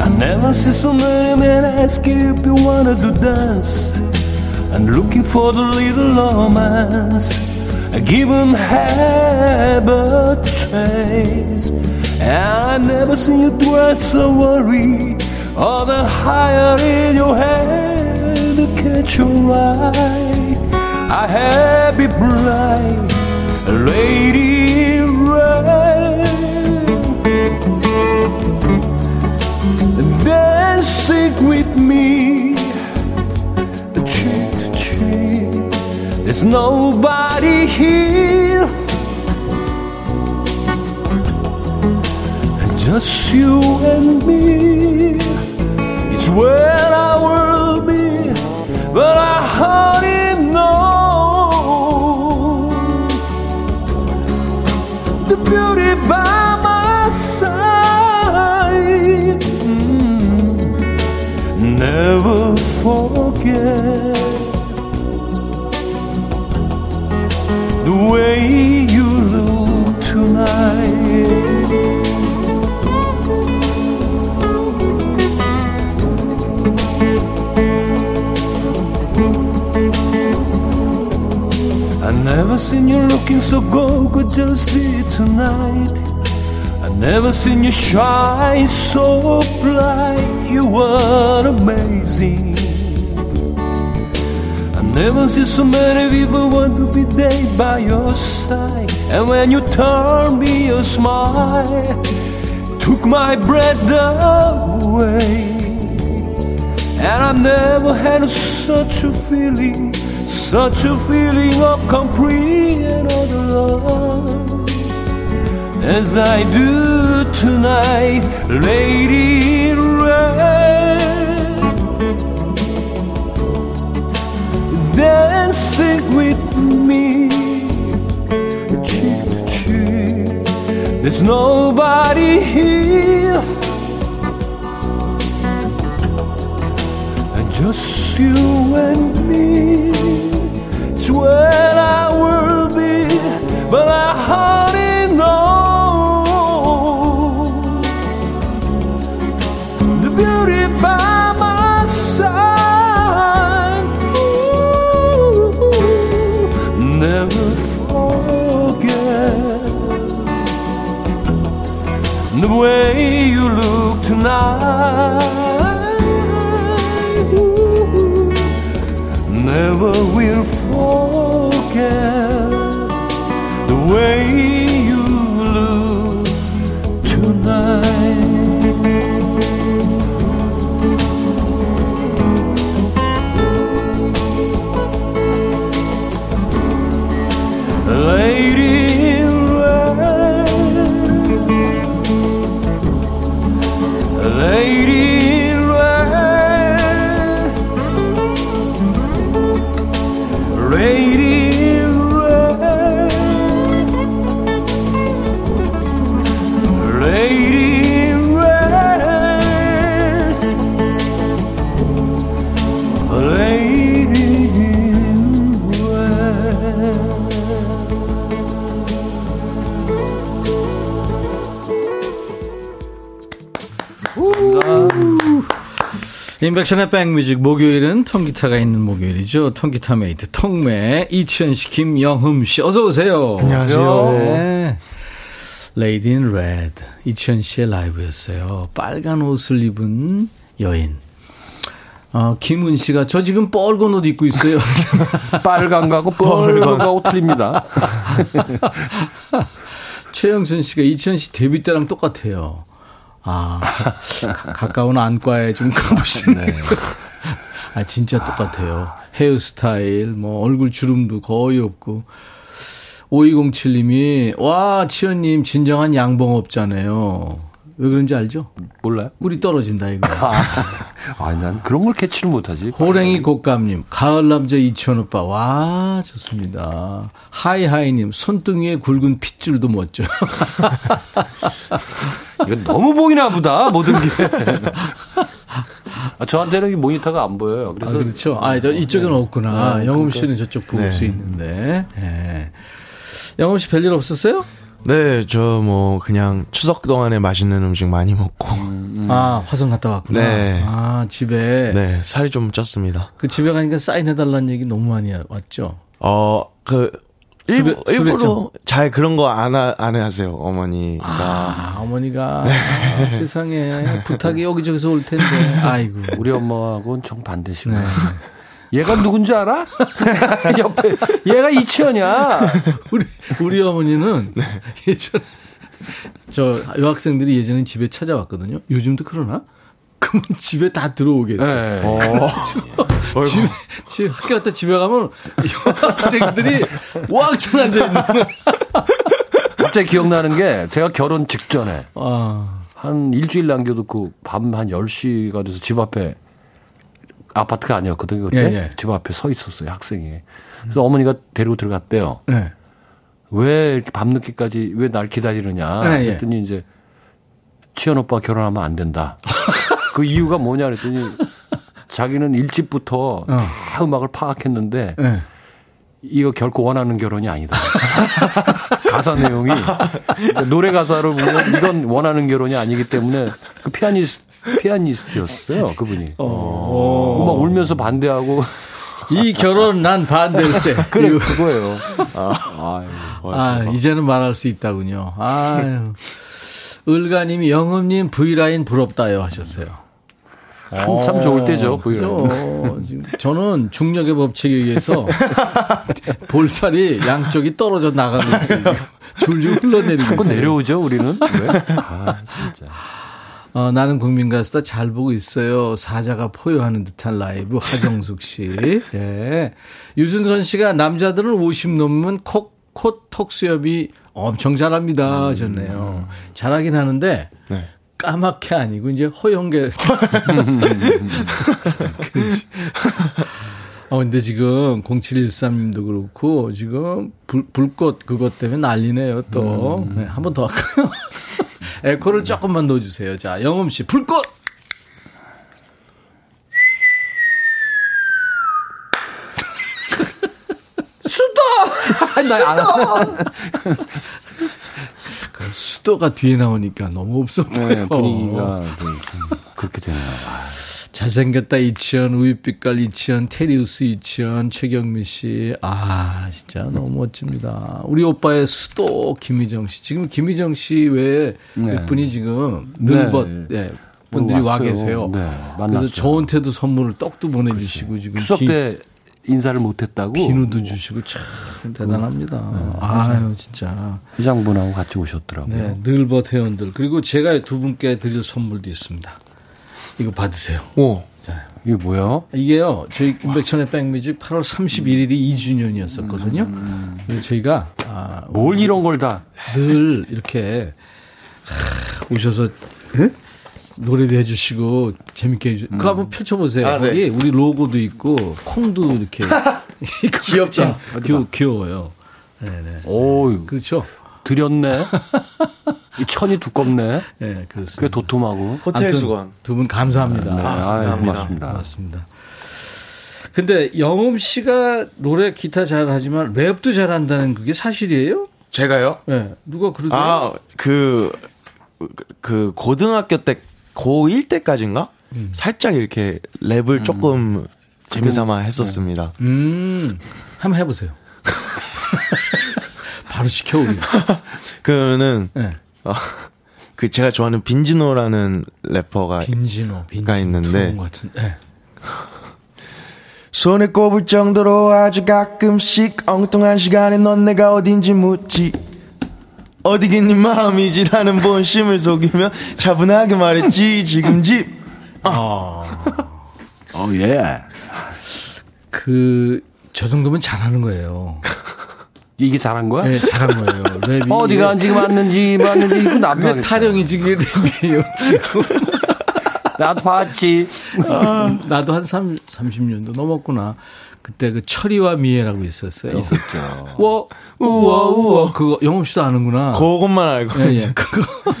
I never see so many men ask you if you wanna do dance. And looking for the little romance. I give 'em have a trace. And I never seen you dress so worried. Or the higher in your head to catch your eye. Have it bright, a lady in red. Dancing with me, cheek to cheek. There's nobody here. And just you and me. It's where I I hardly know the beauty by my side. Mm. Never forget looking so good could just be tonight. I never seen you shine so bright. You were amazing. I never see so many people want to be there by your side. And when you turn me a smile, took my breath away. And I've never had such a feeling, such a feeling of complete and utter love as I do tonight, Lady in Red. Dancing with me, cheek to cheek. There's nobody here. And just you and me. It's where I will be, but I hardly know the beauty by my side. Ooh, never forget the way you look tonight. Never will forget the way you look tonight. Lady in red, lady 임백천의 백뮤직 목요일은 통기타가 있는 목요일이죠. 통기타 메이트 통매 이치현 씨, 김영흠 씨 어서 오세요. 안녕하세요. 네. Lady in Red 이치현 씨의 라이브였어요. 빨간 옷을 입은 여인. 어, 김은 씨가 저 지금 빨간 옷 입고 있어요. 빨간 거하고 뻘건 거하고 틀립니다. 최영순 씨가 이치현 씨 데뷔 때랑 똑같아요. 아, 가- 가까운 안과에 좀 가보시네. 아, 진짜 똑같아요. 헤어스타일, 뭐, 얼굴 주름도 거의 없고. 5207님이, 와, 치현님, 진정한 양봉업자네요. 왜 그런지 알죠? 몰라요? 꿀이 떨어진다, 이거. 아, 난 그런 걸 캐치를 못하지. 호랭이 곶감님, 가을 남자 이치현 오빠, 와, 좋습니다. 하이하이님, 손등에 굵은 핏줄도 멋져. 이건 너무 보이나 보다, 모든 게. 아, 저한테는 이 모니터가 안 보여요. 아, 그래서 그렇죠. 아, 저 이쪽에는 없구나. 네, 영음 그러니까. 씨는 저쪽 볼 네. 수 있는데. 예. 영음 씨 별일 없었어요? 네, 저 뭐 그냥 추석 동안에 맛있는 음식 많이 먹고 아, 화성 갔다 왔구나. 네. 아, 집에. 네, 살이 좀 쪘습니다. 그 집에 가니까 사인해달라는 얘기 너무 많이 왔죠. 어, 그 일부, 일부러. 잘 그런 거 안 안 하세요, 어머니가. 아, 어머니가 아, 세상에 부탁이 여기저기서 올 텐데. 아이고. 우리 엄마하고는 정반대시고. 네. 얘가 누군지 알아? 옆에 얘가 이치현이야. 우리, 우리 어머니는 예전에, 저 여학생들이 예전에 집에 찾아왔거든요. 요즘도 그러나? 그러면 집에 다 들어오겠어요. 네. 어. 집에, 집에 학교 갔다 집에 가면 여학생들이 왕창 앉아있는 거야. 갑자기 기억나는 게 제가 결혼 직전에 아, 한 일주일 남겨두고 밤 한 10시가 돼서 집 앞에 아파트가 아니었거든요. 그때 예, 예. 집 앞에 서 있었어요. 학생이. 그래서 어머니가 데리고 들어갔대요. 네. 왜 이렇게 밤늦게까지 왜 날 기다리느냐. 예, 예. 그랬더니 이제 치현 오빠 결혼하면 안 된다. 그 이유가 뭐냐 그랬더니 자기는 일찍부터 다 음악을 파악했는데 네. 이거 결코 원하는 결혼이 아니다. 가사 내용이 노래 가사를 보면 이건 원하는 결혼이 아니기 때문에 그 피아니스 피아니스트였어요 그분이. 막 울면서 반대하고 이 결혼 난 반대세. 그래서. 그거예요. 아, 아, 이제는 말할 수 있다군요. 아유. 을가님이 영음님 V라인 부럽다요 하셨어요. 한참 좋을 때죠. 그죠. 지금 저는 중력의 법칙에 의해서 볼살이 양쪽이 떨어져 나가고 있어요. 줄줄 흘러내리고 자꾸 있어요. 내려오죠, 우리는? 왜? 아, 진짜. 어, 나는 국민 가수다 잘 보고 있어요. 사자가 포효하는 듯한 라이브 하정숙 씨. 예. 유순선 씨가 남자들은 50 넘으면 코, 코 턱수염이 엄청 잘합니다 하셨네요. 잘하긴 하는데 네. 까맣게 아니고 이제. 그렇지. 어, 근데 지금 0713님도 그렇고 지금 불, 불꽃 그것 때문에 난리네요 또. 네, 한번 더 할까요? 에코를 조금만 넣어주세요. 자, 영음 씨, 불꽃! 그 수도가 뒤에 나오니까 너무 없어 보여. 네, 분위기가 좀 그렇게 되네요. 아, 잘생겼다 이치현, 우유빛깔 이치현, 테리우스 이치현, 최경미 씨. 아, 진짜 너무 멋집니다. 우리 오빠의 수도 김희정 씨. 지금 김희정 씨 외에 네. 몇 분이 지금 늘벗 네. 분들이 와 왔어요. 계세요. 네. 그래서 저한테도 선물을 떡도 보내주시고 지금 추석 비- 때 인사를 못했다고 비누도 주시고 참 대단합니다. 아유 진짜. 회장분하고 같이 오셨더라고요. 네, 늘벗 회원들 그리고 제가 두 분께 드릴 선물도 있습니다. 이거 받으세요. 오. 이게 뭐야? 이게요, 저희 임백천의 백뮤직 8월 31일이 2주년이었었거든요. 그래서 저희가, 아, 뭘 이런 걸 다. 늘 이렇게, 하, 오셔서, 예? 노래도 해주시고, 재밌게 해주, 그거 한번 펼쳐보세요. 아, 네. 거기 우리 로고도 있고, 콩도 이렇게. 귀엽다. 귀여, 귀여워요. 네네. 오, 그렇죠. 드렸네. 이 천이 두껍네. 예, 꽤 그렇습니다. 도톰하고. 호텔 수건. 두 분 감사합니다. 네, 아, 감사합니다. 고맙습니다. 맞습니다. 근데 영음 씨가 노래 기타 잘하지만 랩도 잘한다는 그게 사실이에요? 제가요? 네. 누가 그러더라고요. 아, 그, 그, 고등학교 때, 고1 때까지인가? 살짝 이렇게 랩을 조금 재미삼아 했었습니다. 음, 한번 해보세요. 바로 시켜 우리. 그는, 네. 어, 그 제가 좋아하는 빈지노라는 래퍼가 빈지노, 빈지노 가 있는데. 네. 손에 꼽을 정도로 아주 가끔씩 엉뚱한 시간에 넌 내가 어딘지 묻지 어디긴 네 마음이지라는 본심을 속이며 차분하게 말했지 지금 집 어, 예. 그, 저 정도면 잘하는 거예요. 이게 잘한 거야? 네, 잘한 거예요. 랩이. 어디가 지금 맞는지 맞는지 이거 나도 왜 하겠다. 타령이지, 그게 랩이에요, 지금. 나도 봤지. 나도 한 3, 30년도 넘었구나. 그때 그 철이와 미애라고 있었어요. 있었죠. 우와, 우와, 우와. 그거 영업 씨도 아는구나. 그것만 알고 예, 예. 그거.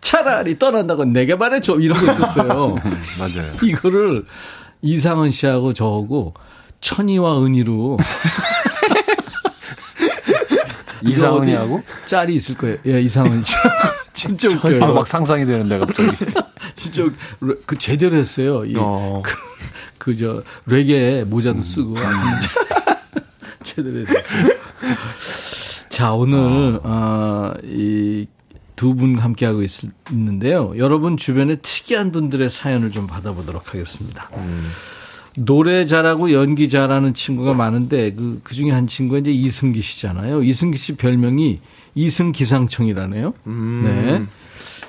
차라리 떠난다고 내게 말해줘. 이런 거 있었어요. 맞아요. 이거를 이상은 씨하고 저하고 천이와 은희로 이상은이하고? 짤이 있을 거예요. 예, 이상은 씨. 진짜 웃겨요. 아, 막 상상이 되는데 갑자기. 진짜 웃- 그 제대로 했어요. 이 어. 그저 레게 모자도 쓰고 제대로 했었어요. 자 오늘 어, 이 두 분 함께 하고 있, 있는데요. 여러분 주변에 특이한 분들의 사연을 좀 받아보도록 하겠습니다. 노래 잘하고 연기 잘하는 친구가 많은데 그, 그 중에 한 친구가 이제 이승기 씨잖아요. 이승기 씨 별명이 이승기상청이라네요. 네.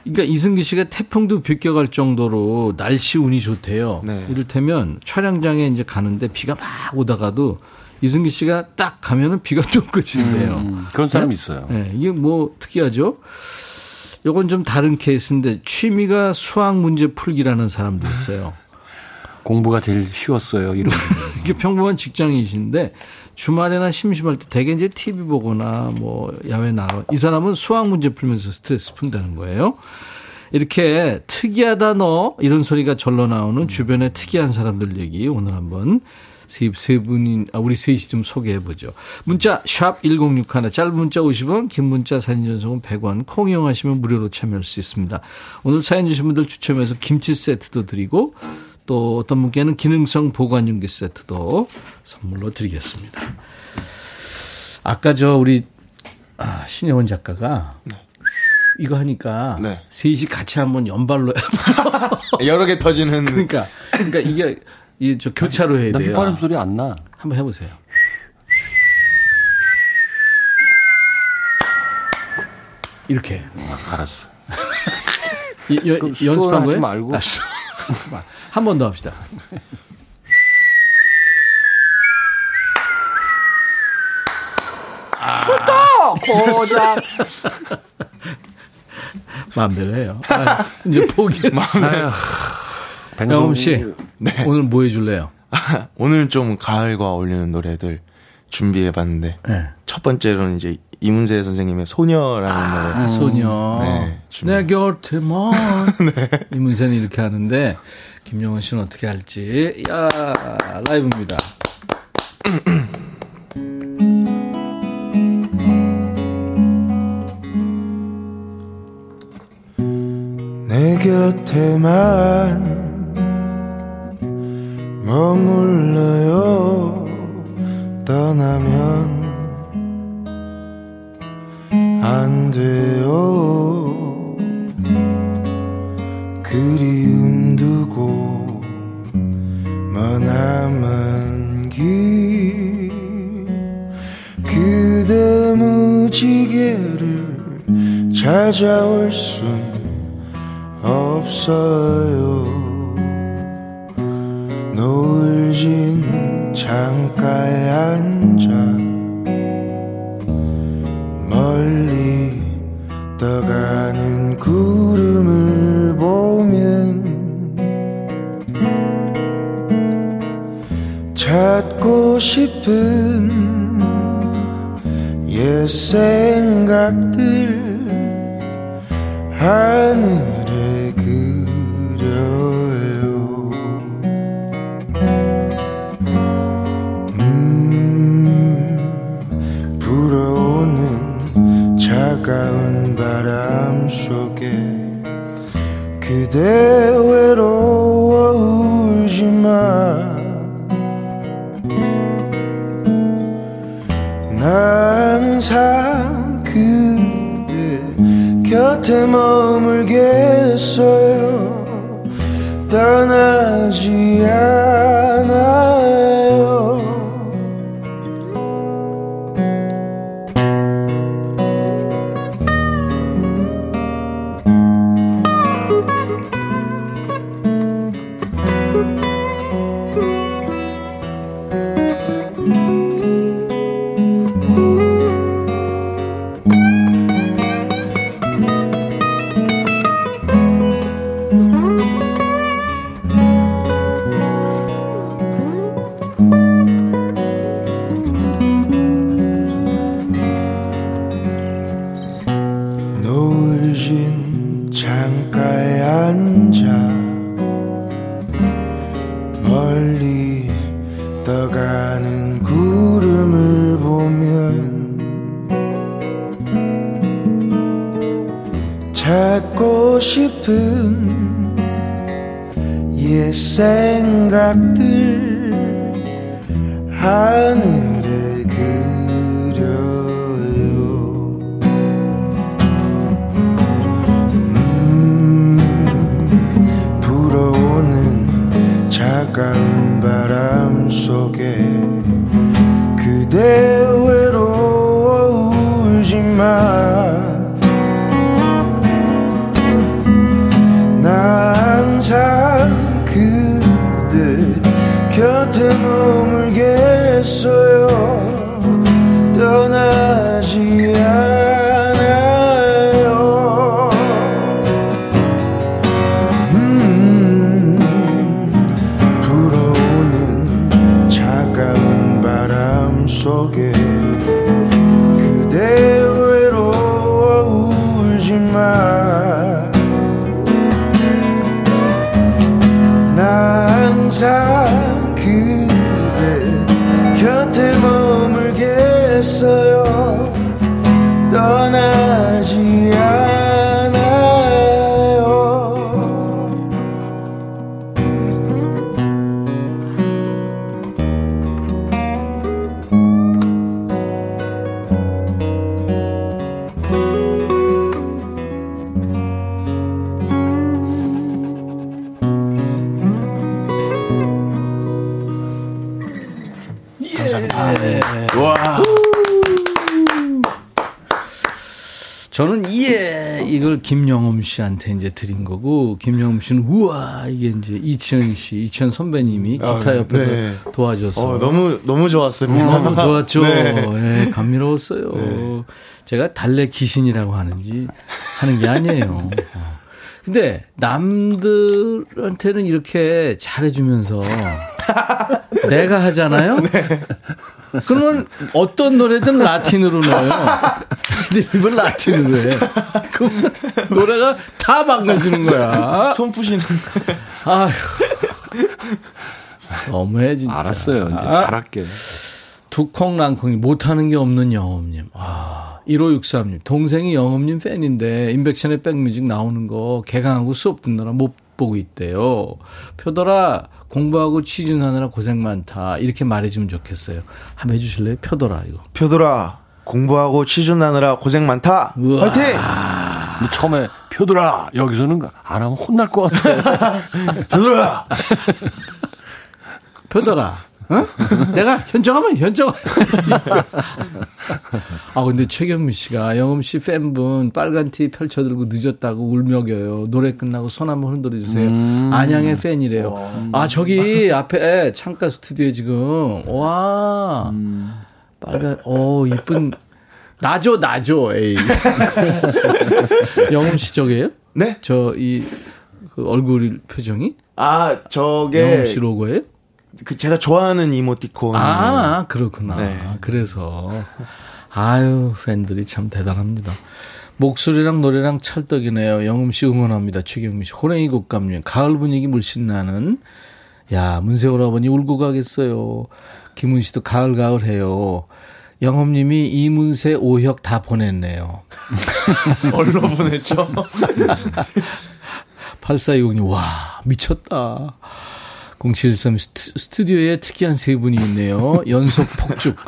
그러니까 이승기 씨가 태풍도 비껴갈 정도로 날씨 운이 좋대요. 네. 이를테면 촬영장에 이제 가는데 비가 막 오다가도 이승기 씨가 딱 가면은 비가 또 그친대요. 음, 그런 사람이 있어요. 네, 이게 뭐 특이하죠? 요건 좀 다른 케이스인데 취미가 수학 문제 풀기라는 사람도 있어요. 공부가 제일 쉬웠어요. 이런. 이게 평범한 직장이신데 주말에나 심심할 때 대개 이제 TV 보거나 뭐 야외 나가 이 사람은 수학 문제 풀면서 스트레스 푼다는 거예요. 이렇게 특이하다 너 이런 소리가 절로 나오는 주변의 특이한 사람들 얘기 오늘 한번 세, 세 분이 아, 우리 셋이 좀 소개해 보죠. 문자 샵 1061, 짧은 문자 50원, 긴 문자 사진 전송은 100원, 콩 이용하시면 무료로 참여할 수 있습니다. 오늘 사연 주신 분들 추첨해서 김치 세트도 드리고 또 어떤 분께는 기능성 보관용기 세트도 선물로 드리겠습니다. 아까 저 우리 아, 신혜원 작가가 이거 하니까 네. 셋이 같이 한번 연발로 여러 개 터지는. 그러니까 그러니까 이게 이저 교차로 해야 나 돼요. 휘파람 소리 안 나. 한번 해보세요. 이렇게 알았어. 이- 여- 연습한 하지 거예요? 말고. 한 번 더 합시다. 고작. 마음대로 해요. 아, 이제 포기했어요. 방송 영음 씨, 오늘 뭐 해줄래요? 오늘 좀 가을과 어울리는 노래들 준비해봤는데 네. 첫 번째로는 이제 이문세 선생님의 소녀라는 노래. 아, 소녀. 네. 내 곁에만. 이문세는 이렇게 하는데, 김영원 씨는 어떻게 할지. 야 라이브입니다. 내 곁에만 머물러요 떠나면 안 돼요 머나만 길. 그대 무지개를 찾아올 순 없어요. 노을 진 창가에 앉아 멀리 떠가는 구 찾고 싶은 옛 생각들 하늘에 그려요. 음 불어오는 차가운 바람 속에 그대 외로워 울지마 항상 그대 곁에 머물겠어요. 떠나지 않 김영엄 씨한테 이제 드린 거고 김영엄 씨는 우와 이게 이제 이치현 씨, 이치현 선배님이 기타 아, 옆에서 네. 도와줘서 어, 너무 너무 좋았습니다. 너무 좋았죠. 네. 예, 감미로웠어요. 제가 달래 귀신이라고 하는지 하는 게 아니에요. 어. 근데 남들한테는 이렇게 잘해주면서 내가 하잖아요. 그러면 어떤 노래든 라틴으로 넣어요. 이걸 라틴으로 해. 그럼 노래가 다 망가지는 거야. 손 푸시는 아휴. 너무해 진짜. 알았어요. 이제 아. 잘할게. 두콩랑콩이 못하는 게 없는 영업님. 아, 1563님. 동생이 영업님 팬인데, 인백션의 백뮤직 나오는 거 개강하고 수업 듣느라 못 보고 있대요. 표더라, 공부하고 취준하느라 고생 많다. 이렇게 말해주면 좋겠어요. 한번 해주실래요? 표더라, 이거. 표들아 공부하고 취준하느라 고생 많다. 우와. 화이팅! 근데 처음에 표들아 여기서는 안 하면 혼날 것 같아. 표들아 표더라. 어? 내가 현정하면 현정. 아 근데 최경미 씨가 영음 씨 팬분 빨간 티 펼쳐들고 늦었다고 울먹여요. 노래 끝나고 손 한번 흔들어 주세요. 안양의 팬이래요. 아 저기 앞에 창가 스튜디오에 지금 와 빨간 어 이쁜 나죠 나죠 에이 영음 씨 저게요? 네? 저이 그 얼굴 표정이 아 저게 영음 씨 로고예요? 그 제가 좋아하는 이모티콘. 아, 그렇구나. 네. 그래서. 아유, 팬들이 참 대단합니다. 목소리랑 노래랑 찰떡이네요. 영음 씨 응원합니다. 최경미 씨. 호랭이 곡감님. 가을 분위기 물씬 나는. 야, 문세월 아버니 울고 가겠어요. 김은 씨도 가을 가을 해요. 영업님이 이문세 오혁 다 보냈네요. 얼로 보냈죠. 8420님, 와, 미쳤다. 0713 스튜, 스튜디오에 특이한 세 분이 있네요. 연속 폭죽.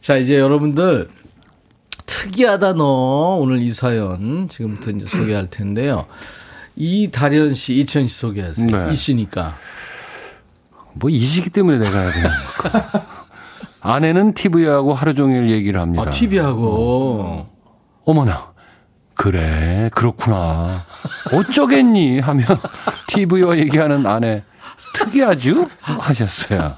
자, 이제 여러분들, 특이하다 너. 오늘 이 사연 지금부터 이제 소개할 텐데요. 이다련 씨, 이천 씨 소개하세요. 네. 이 씨니까. 뭐 이 시기 때문에 내가 겁니까? 아내는 TV하고 하루 종일 얘기를 합니다. 아, TV하고. 어머나. 그래, 그렇구나. 어쩌겠니? 하며 TV와 얘기하는 아내. 특이하죠? 하셨어요.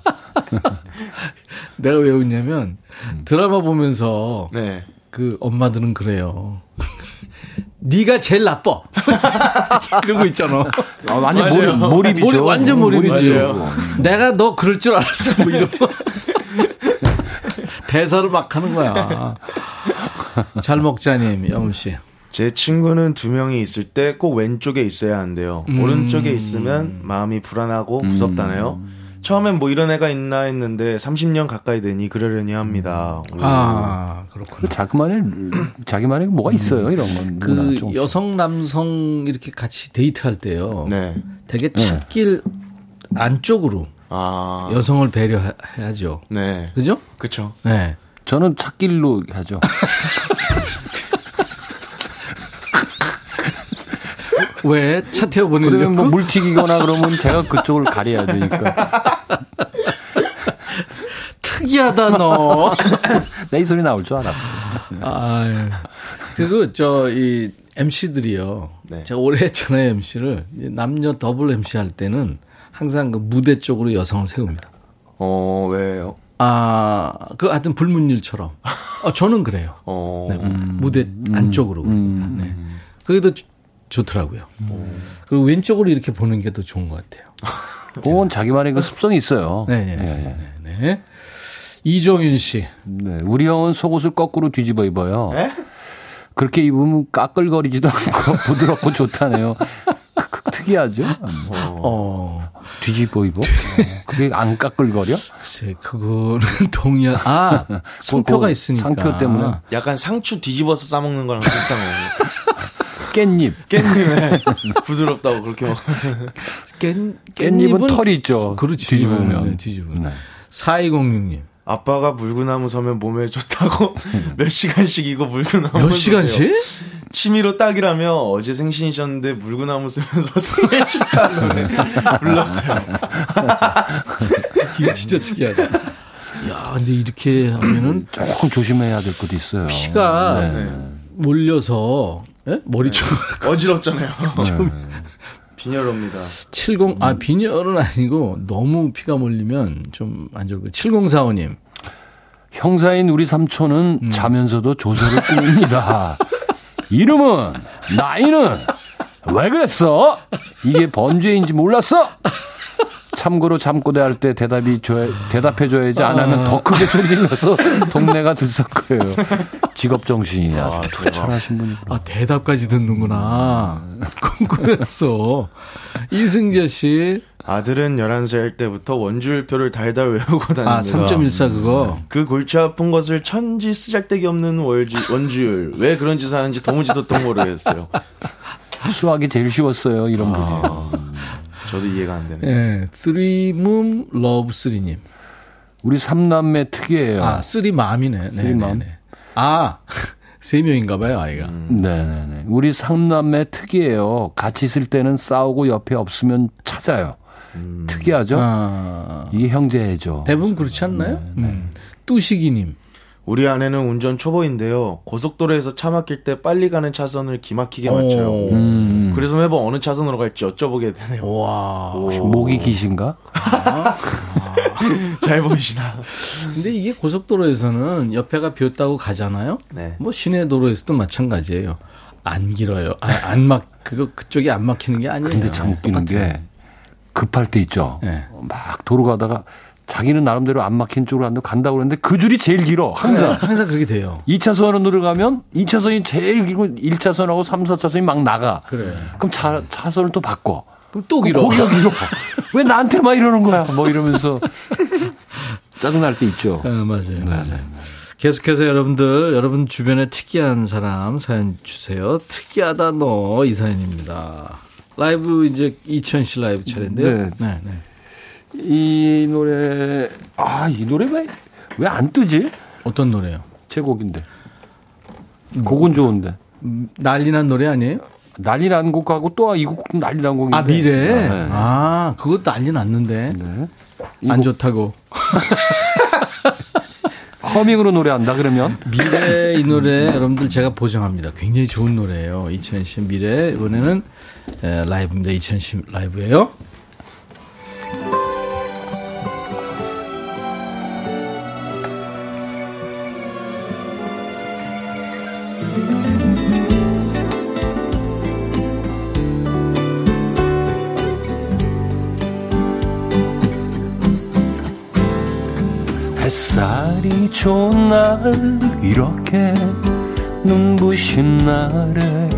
내가 왜 웃냐면, 드라마 보면서 네. 그 엄마들은 그래요. 네가 제일 나빠. 이런 거 있잖아. 아, 완전 몰입, 몰입이죠. 몰입, 완전 몰입이지. 맞아요. 내가 너 그럴 줄 알았어. 뭐 이런 거. 대사를 막 하는 거야. 잘 먹자님, 영음 씨. 제 친구는 두 명이 있을 때 꼭 왼쪽에 있어야 한대요. 음. 오른쪽에 있으면 마음이 불안하고 무섭다네요. 처음엔 뭐 이런 애가 있나 했는데 30년 가까이 되니 그러려니 합니다. 오. 아, 그렇구나. 그 자기만의, 자기만의 뭐가 있어요, 이런 건. 그. 여성, 남성 이렇게 같이 데이트할 때요. 네. 되게 찾길 안쪽으로 아. 여성을 배려해야죠. 네. 그죠? 그쵸. 네. 저는 찾길로 하죠. 왜? 차 그러면 태워 보내려고? 뭐 물튀기거나 그러면 제가 그쪽을 가려야 되니까. 특이하다, 너. 내 이 소리 나올 줄 알았어. 아유. 그리고 저, 이, MC들이요. 네. 제가 오래 했잖아요, MC를. 남녀 더블 MC 할 때는 항상 그 무대 쪽으로 여성을 세웁니다. 어, 왜요? 아, 그 하여튼 불문율처럼. 어, 저는 그래요. 어. 네, 무대 안쪽으로. 네. 그게 더 좋- 좋더라고요. 그리고 왼쪽으로 이렇게 보는 게 더 좋은 것 같아요. 그건 자기만의 그 습성이 있어요. 네, 네, 예, 예. 네. 네. 이종윤 씨. 네, 우리 형은 속옷을 거꾸로 뒤집어 입어요. 에? 그렇게 입으면 까끌거리지도 않고 부드럽고 좋다네요. 그- 그 특이하죠? 어, 뒤집어 입어? 그게 안 까끌거려? 글쎄, 그거는 동의한, 아, 성표가 그 있으니까. 상표 때문에. 약간 상추 뒤집어서 싸먹는 거랑 비슷한 거예요. 깻잎. 깻잎에 부드럽다고 그렇게 먹 깻, 깻잎은 털이 있죠. 그렇지. 뒤집으면. 네, 뒤집으면. 네. 4206님. 아빠가 물구나무 서면 몸에 좋다고 몇 시간씩 이거 물구나무 몇 시간씩? 취미로 딱이라며 어제 생신이셨는데 물구나무 쓰면서 생일 축하 노래 불렀어요. 이거 진짜 특이하다. 야, 야, 근데 이렇게 하면은 조금 조심해야 될 것도 있어요. 피가 네. 몰려서 예? 머리 쪽 어지럽잖아요. 네. 빈혈입니다. 70, 아, 빈혈은 아니고 너무 피가 몰리면 좀 안 좋을 거예요. 7045님. 형사인 우리 삼촌은 음. 자면서도 조서를 꾸밉니다. 이름은 나이는 왜 그랬어? 이게 번죄인지 몰랐어? 참고로 잠꼬대 할 때 대답이 줘 대답해줘야지 안 하면 더 크게 소리 질러서 동네가 들썩거려요. 직업 정신이 아주 투철하신 분이. 아, 대답까지 듣는구나. 궁금했어. 이승재 씨. 아들은 11살 때부터 원주율표를 달달 외우고 다닙니다. 아, 3.14 그거. 그 골치 아픈 것을 천지 쓰잘데기 없는 월주, 원주율. 왜 그런 짓을 하는지 도무지 도통 모르겠어요. 수학이 제일 쉬웠어요, 이런 분이. 아, 저도 이해가 안 되네요. 예. 쓰리문 러브 쓰리님. 우리 삼남매 특이해요. 아, 쓰리맘이네. 네, 쓰리맘. 네, 네. 아, 세 명인가 봐요, 아이가. 네네네. 우리 삼남매 특이해요. 같이 있을 때는 싸우고 옆에 없으면 찾아요. 특이하죠? 아, 이게 형제죠. 대부분 그렇지 않나요? 음. 뚜시기님. 우리 아내는 운전 초보인데요. 고속도로에서 차 막힐 때 빨리 가는 차선을 기막히게 맞춰요. 오. 음, 그래서 매번 어느 차선으로 갈지 여쭤보게 되네요. 와. 혹시 목이 기신가? 잘 보이시나? 근데 이게 고속도로에서는 옆에가 비었다고 가잖아요. 네. 뭐 시내 도로에서도 마찬가지예요. 안 길어요. 아, 안 막, 그거, 그쪽이 안 막히는 게 아니에요. 근데 참 웃기는 게 급할 때 있죠. 네. 막 도로 가다가 자기는 나름대로 안 막힌 쪽으로 안 간다고 그러는데 그 줄이 제일 길어. 항상. 항상 그렇게 돼요. 2차선으로 가면 2차선이 제일 길고 1차선하고 3, 4차선이 막 나가. 그래. 그럼 차, 차선을 또 바꿔. 그럼 또 길어. 거기가 길어. 왜 나한테만 이러는 거야? 뭐 이러면서 짜증날 때 있죠. 아, 맞아요. 맞아요. 계속해서 여러분들, 여러분 주변에 특이한 사람 사연 주세요. 특이하다 너 이 사연입니다. 라이브 이제 이천 씨 라이브 차례인데요. 네. 네, 네. 이 노래, 아, 이 노래 왜, 왜 안 뜨지? 어떤 노래요? 제 곡인데. 곡은 좋은데. 음, 난리 난 노래 아니에요? 난리 난 곡하고 또 이 곡도 난리 난 곡인데. 아, 미래? 네. 아, 그것도 난리 났는데. 네. 안 이곡 좋다고. 허밍으로 노래한다 그러면 미래 이 노래 여러분들 제가 보정합니다. 굉장히 좋은 노래예요. 2010 미래 이번에는 에, 라이브입니다. 2010 라이브예요. 햇살이 좋은 날 이렇게 눈부신 날에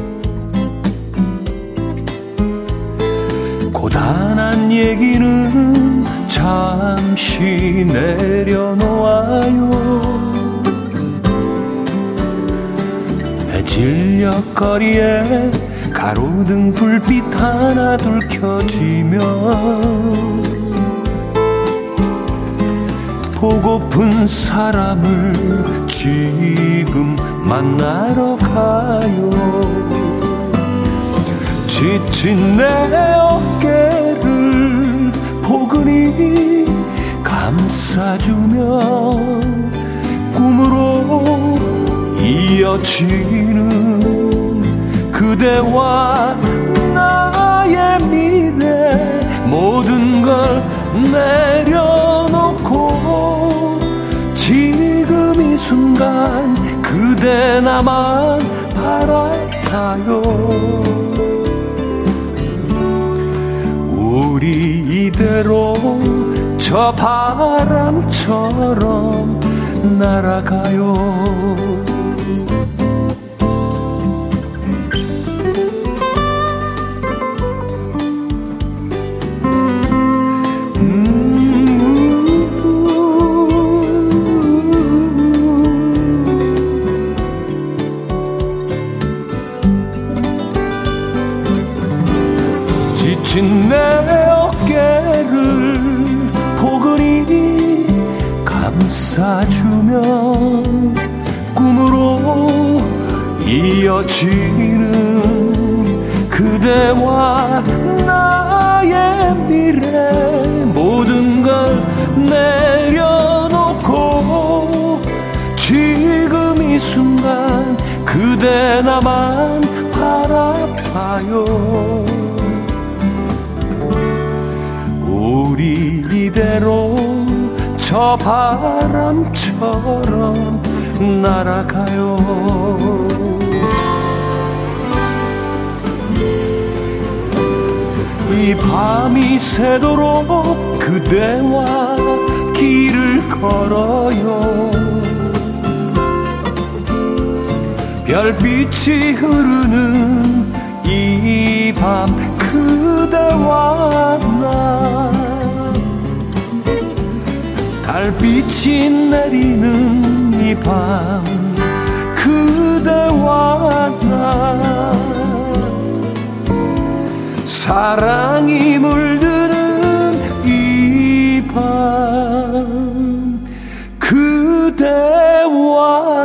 고단한 얘기는 잠시 내려놓아요. 해질녘 거리에 가로등 불빛 하나 둘 켜지면 보고픈 사람을 지금 만나러 가요. 지친 내 어깨를 포근히 감싸주며 꿈으로 이어지는 그대와 나의 미래 모든 걸 내려놓 순간 그대 나만 바랄까요? 우리 이대로 저 바람처럼 날아가요 지는 그대와 나의 미래 모든 걸 내려놓고 순간 그대 나만 바라봐요. 우리 이대로 저 바람처럼 날아가요 이 밤이 새도록 그대와 길을 걸어요. 별빛이 흐르는 이 밤 그대와 나. 달빛이 내리는 이 밤 그대와 나 사랑이 물드는 이 밤 그대와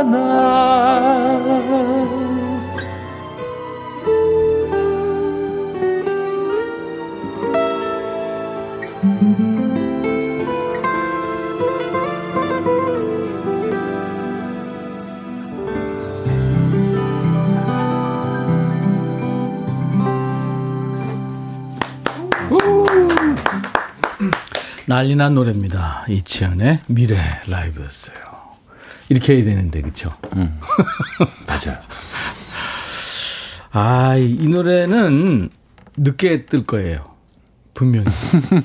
나 난리난 노래입니다. 이치현의 미래 라이브였어요. 이렇게 해야 되는데, 그쵸? 맞아요. 아, 이, 이 노래는 늦게 뜰 거예요. 분명히.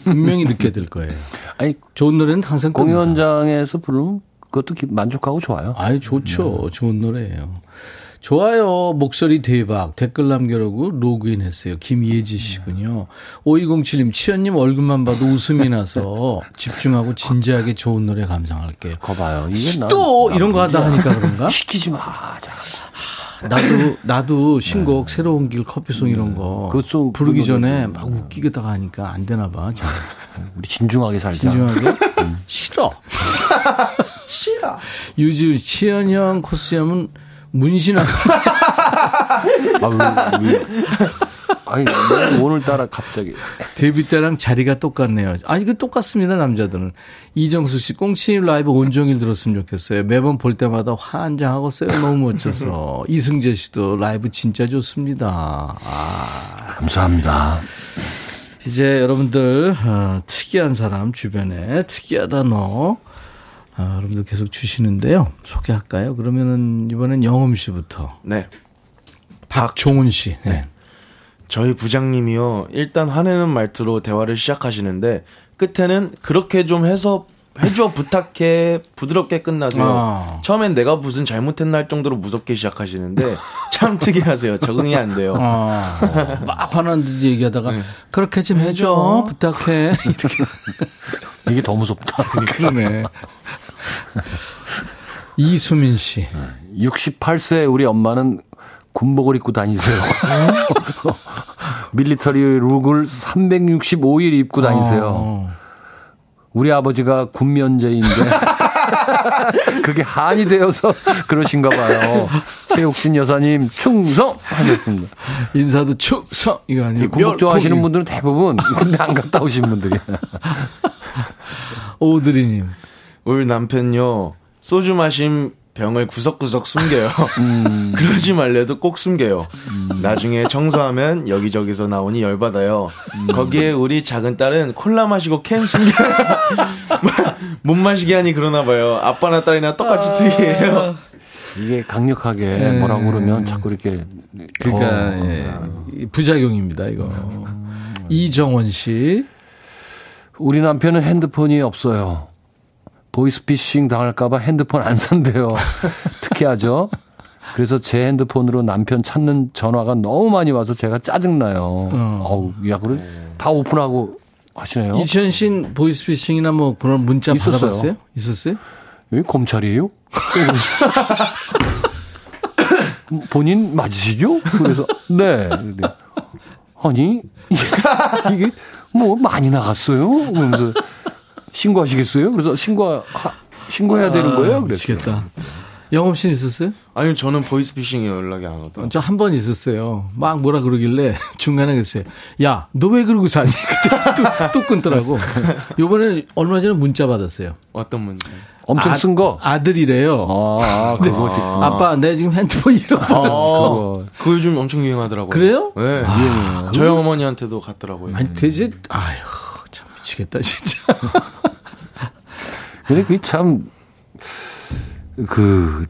분명히 늦게 뜰 거예요. 아니 좋은 노래는 항상. 공연장에서 부르면 그것도 기- 만족하고 좋아요. 아이, 좋죠. 좋은 노래예요. 좋아요. 목소리 대박. 댓글 남겨라고 로그인 했어요. 김예지 씨군요. 5207님, 치현님 얼굴만 봐도 웃음이 나서 집중하고 진지하게 좋은 노래 감상할게요. 거 봐요. 이게 난- 또 난 이런 거 하다. 하니까 그런가? 시키지 마. 자, 나도 나도 신곡 새로운 길 커피송 이런 거 네. 그것도 부르기 부르거든요. 전에 막 웃기게다가 하니까 안 되나 봐. 잘. 우리 진중하게 살자. 진중하게 싫어. 싫어. 유지우 치현 형 코스염은 문신하고 아, 왜, 왜. 아니 뭐 오늘따라 갑자기 데뷔 때랑 자리가 똑같네요. 아 이거 똑같습니다 남자들은. 이정수 씨 꽁치 라이브 온종일 들었으면 좋겠어요. 매번 볼 때마다 환장하고서요. 너무 멋져서. 이승재 씨도 라이브 진짜 좋습니다. 아. 감사합니다. 이제 여러분들 어, 특이한 사람 주변에 특이하다 너 어, 여러분들 계속 주시는데요. 소개할까요? 그러면은 이번엔 영음 씨부터 네. 박종훈 씨. 네. 저희 부장님이요. 일단 화내는 말투로 대화를 시작하시는데 끝에는 그렇게 좀 해서 해줘 부탁해 부드럽게 끝나세요. 아. 처음엔 내가 무슨 잘못했나 할 정도로 무섭게 시작하시는데 참 특이하세요. 적응이 안 돼요. 어, 막 화난 듯이 얘기하다가 그렇게 좀 해줘 부탁해 이렇게 이게 더 무섭다. 그러네. 이수민 씨. 68세 우리 엄마는 군복을 입고 다니세요. 밀리터리 룩을 365일 입고 다니세요. 어. 우리 아버지가 군면제인데 그게 한이 되어서 그러신가 봐요. 새옥진 여사님 충성 하셨습니다. 인사도 충성 이거 이 아니에요. 군복 좋아하시는. 분들은 대부분 군대 안 갔다 오신 분들이. 오드리님. 우리 남편요. 소주 마심 병을 구석구석 숨겨요. 음. 그러지 말래도 꼭 숨겨요. 나중에 청소하면 여기저기서 나오니 열받아요. 음. 거기에 우리 작은 딸은 콜라 마시고 캔 숨겨요. 못 마시게 하니 그러나 봐요. 아빠나 딸이나 똑같이 아. 특이해요. 이게 강력하게 뭐라고 그러면 자꾸 이렇게 그러니까 어, 예, 이 부작용입니다 이거. 이정원 씨. 우리 남편은 핸드폰이 없어요. 보이스피싱 당할까봐 핸드폰 안 산대요. 특이하죠? 그래서 제 핸드폰으로 남편 찾는 전화가 너무 많이 와서 제가 짜증나요. 어우, 야, 그래? 다 오픈하고 하시네요. 이천 씨는 보이스피싱이나 뭐 그런 문자 있었어요. 받아봤어요? 있었어요? 여기 검찰이에요? 본인 맞으시죠? 그래서, 네. 아니, 이게 뭐 많이 나갔어요? 그러면서 신고하시겠어요? 그래서 신고, 하, 신고해야 되는 거예요? 미치겠다. 영업 씨 있었어요? 아니 저는 보이스피싱에 연락이 안 오더라고요. 저한 번 있었어요. 막 뭐라 그러길래 중간에 그랬어요. 야, 너 왜 그러고 사니? 그때 또, 또 끊더라고. 요번에 얼마 전에 문자 받았어요. 어떤 문제? 엄청 아- 쓴 거. 아들이래요. 아, 네. 그거 듣고. 아빠, 내 지금 핸드폰 잃어버렸어. 어, 그거 요즘 엄청 유행하더라고요. 그래요? 네. 유행해요. 저희 어머니한테도 갔더라고요. 아니, 대체, 아휴, 참 미치겠다, 진짜. 근데 그게 참, 그,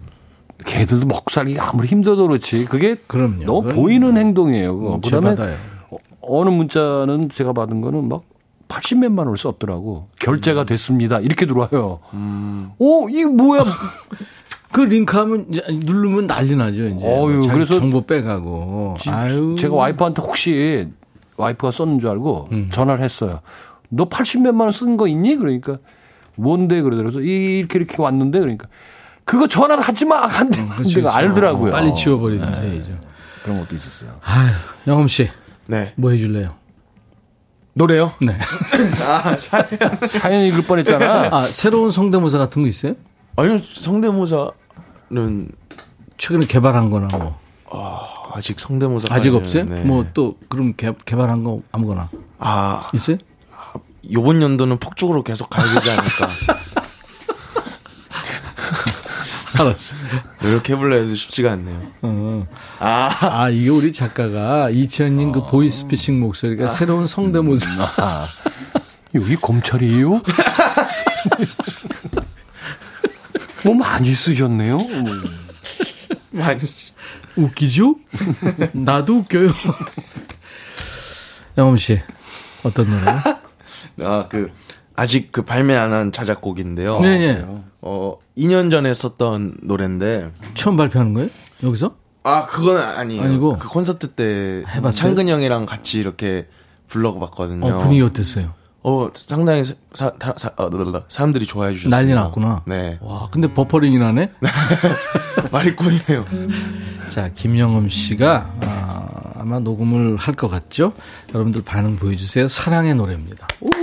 개들도 먹고 살기가 아무리 힘들어도 그렇지. 그게 그럼요. 너무 보이는 행동이에요. 그거. 문자 그다음에 받아요. 어- 어느 문자는 제가 받은 거는 막 80몇만 원을 썼더라고. 음. 결제가 됐습니다. 이렇게 들어와요. 오, 이거 뭐야? 그 링크하면 누르면 난리 나죠 이제. 어휴, 자기 그래서 정보 빼가고. 아유. 제가 와이프한테 혹시 와이프가 썼는 줄 알고 음. 전화를 했어요. 너 80몇만 원 쓴 거 있니? 그러니까 뭔데 그러더라고요. 이렇게 이렇게 왔는데 그러니까 그거 전화를 하지 마. 한대 그렇죠, 내가 알더라고요. 빨리 지워버리든지 네. 해야죠. 그런 것도 있었어요. 아유, 영엄 씨, 네. 뭐 해줄래요? 노래요? 네. 아, 사 사연 읽을 뻔 했잖아. 아, 새로운 성대모사 같은 거 있어요? 아니요, 성대모사는 최근에 개발한 거나 뭐. 아직 성대모사 아직 없어요? 네. 뭐 또, 그럼 개, 개발한 거 아무거나. 아, 있어요? 요번 연도는 폭죽으로 계속 가야 되지 않을까. 알았어. 노력해볼라 해도 쉽지가 않네요. 어. 아, 아, 이게 우리 작가가 이치현님 그 보이스피싱 목소리가 새로운 성대모사. 아, 여기 검찰이에요? 뭐 많이 쓰셨네요. 많이 쓰 웃기죠? 나도 웃겨요. 영엄 씨, 어떤 노래요? 아, 그, 아직 그 발매 안 한 자작곡인데요. 네, 네. 어, 2년 전에 썼던 노래인데, 처음 발표하는 거예요? 여기서? 아, 그건 아니에요. 아니고? 그 콘서트 때 해봤어요? 창근 형이랑 같이 이렇게 불러봤거든요. 어, 분위기 어땠어요? 어, 상당히 사, 사, 사, 어, 사람들이 좋아해 주셨어요. 난리 났구나. 네. 와, 근데 버퍼링이 나네? 말이 꼬이네요. 자, 김영음 씨가 아, 아마 녹음을 할 것 같죠? 여러분들 반응 보여주세요. 사랑의 노래입니다. 떠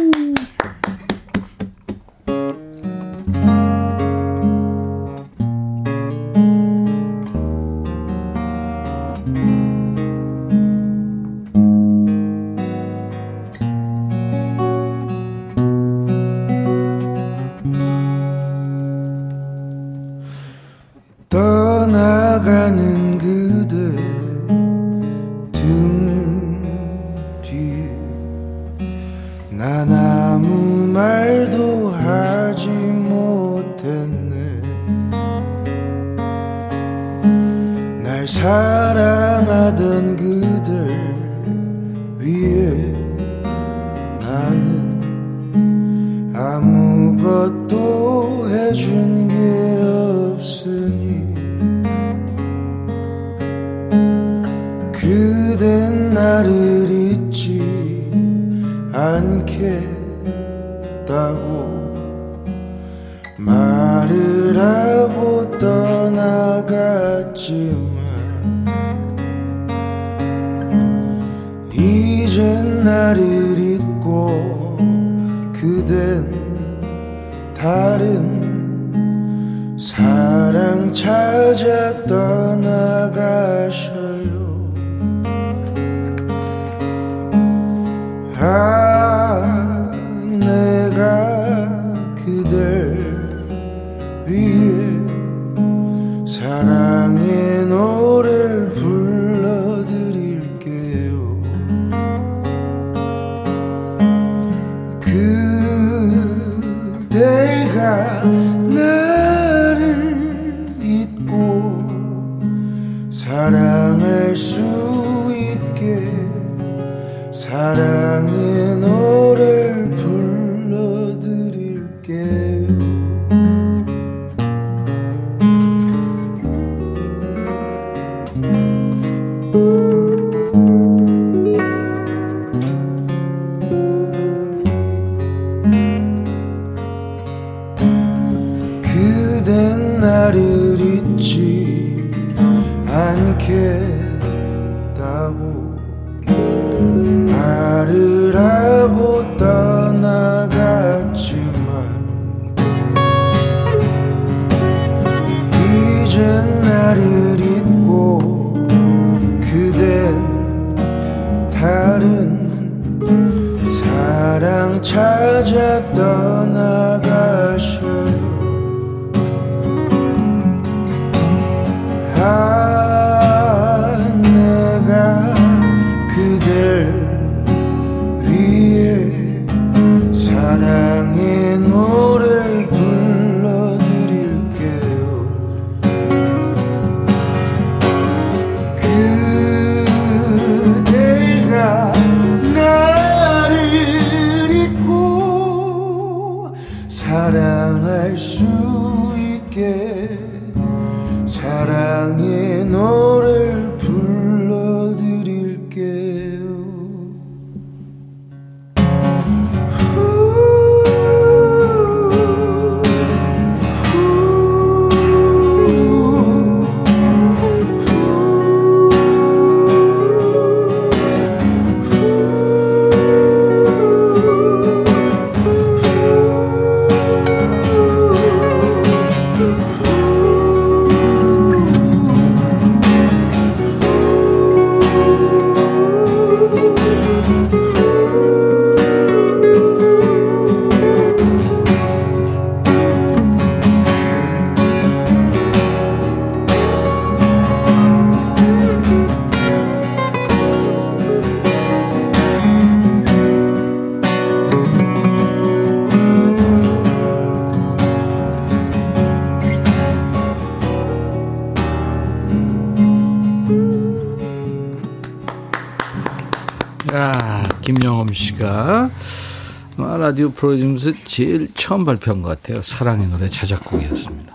라디오 프로듀서 제일 처음 발표한 것 같아요. 사랑의 노래 자작곡이었습니다.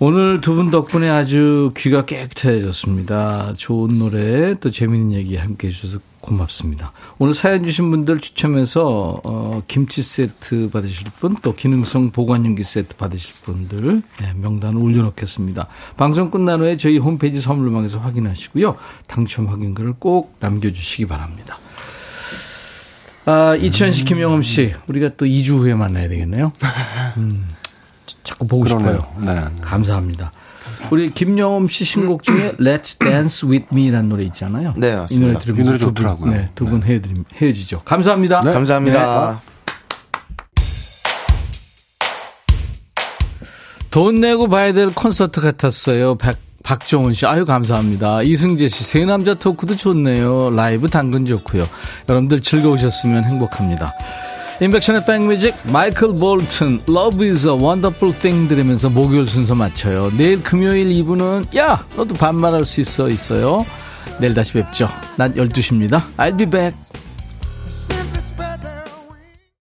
오늘 두 분 덕분에 아주 귀가 깨끗해졌습니다. 좋은 노래 또 재미있는 얘기 함께 해주셔서 고맙습니다. 오늘 사연 주신 분들 추첨해서 어, 김치 세트 받으실 분 또 기능성 보관용기 세트 받으실 분들 네, 명단을 올려놓겠습니다. 방송 끝난 후에 저희 홈페이지 선물방에서 확인하시고요. 당첨 확인글을 꼭 남겨주시기 바랍니다. 아, 이천식 김영엄 씨, 우리가 또 2주 후에 만나야 되겠네요. 음, 자꾸 보고 그러네요. 싶어요. 네. 감사합니다. 우리 김영엄 씨 신곡 중에 Let's Dance With Me라는 노래 있잖아요. 네, 이 맞습니다. 노래 이 노래 두 분, 좋더라고요. 네, 두분 헤어드림, 헤어지죠. 감사합니다. 네. 감사합니다. 돈 내고 봐야 될 콘서트 같았어요. 박, 박정훈 씨, 아유, 감사합니다. 이승재 씨, 세 남자 토크도 좋네요. 라이브 당근 좋고요. 여러분들 즐거우셨으면 행복합니다. 인백션의 백뮤직, 마이클 볼튼, Love is a wonderful thing 들으면서 목요일 순서 맞춰요. 내일 금요일 2부는, 야, 너도 반말할 수 있어, 있어요. 내일 다시 뵙죠. 낮 12시입니다. I'll be back.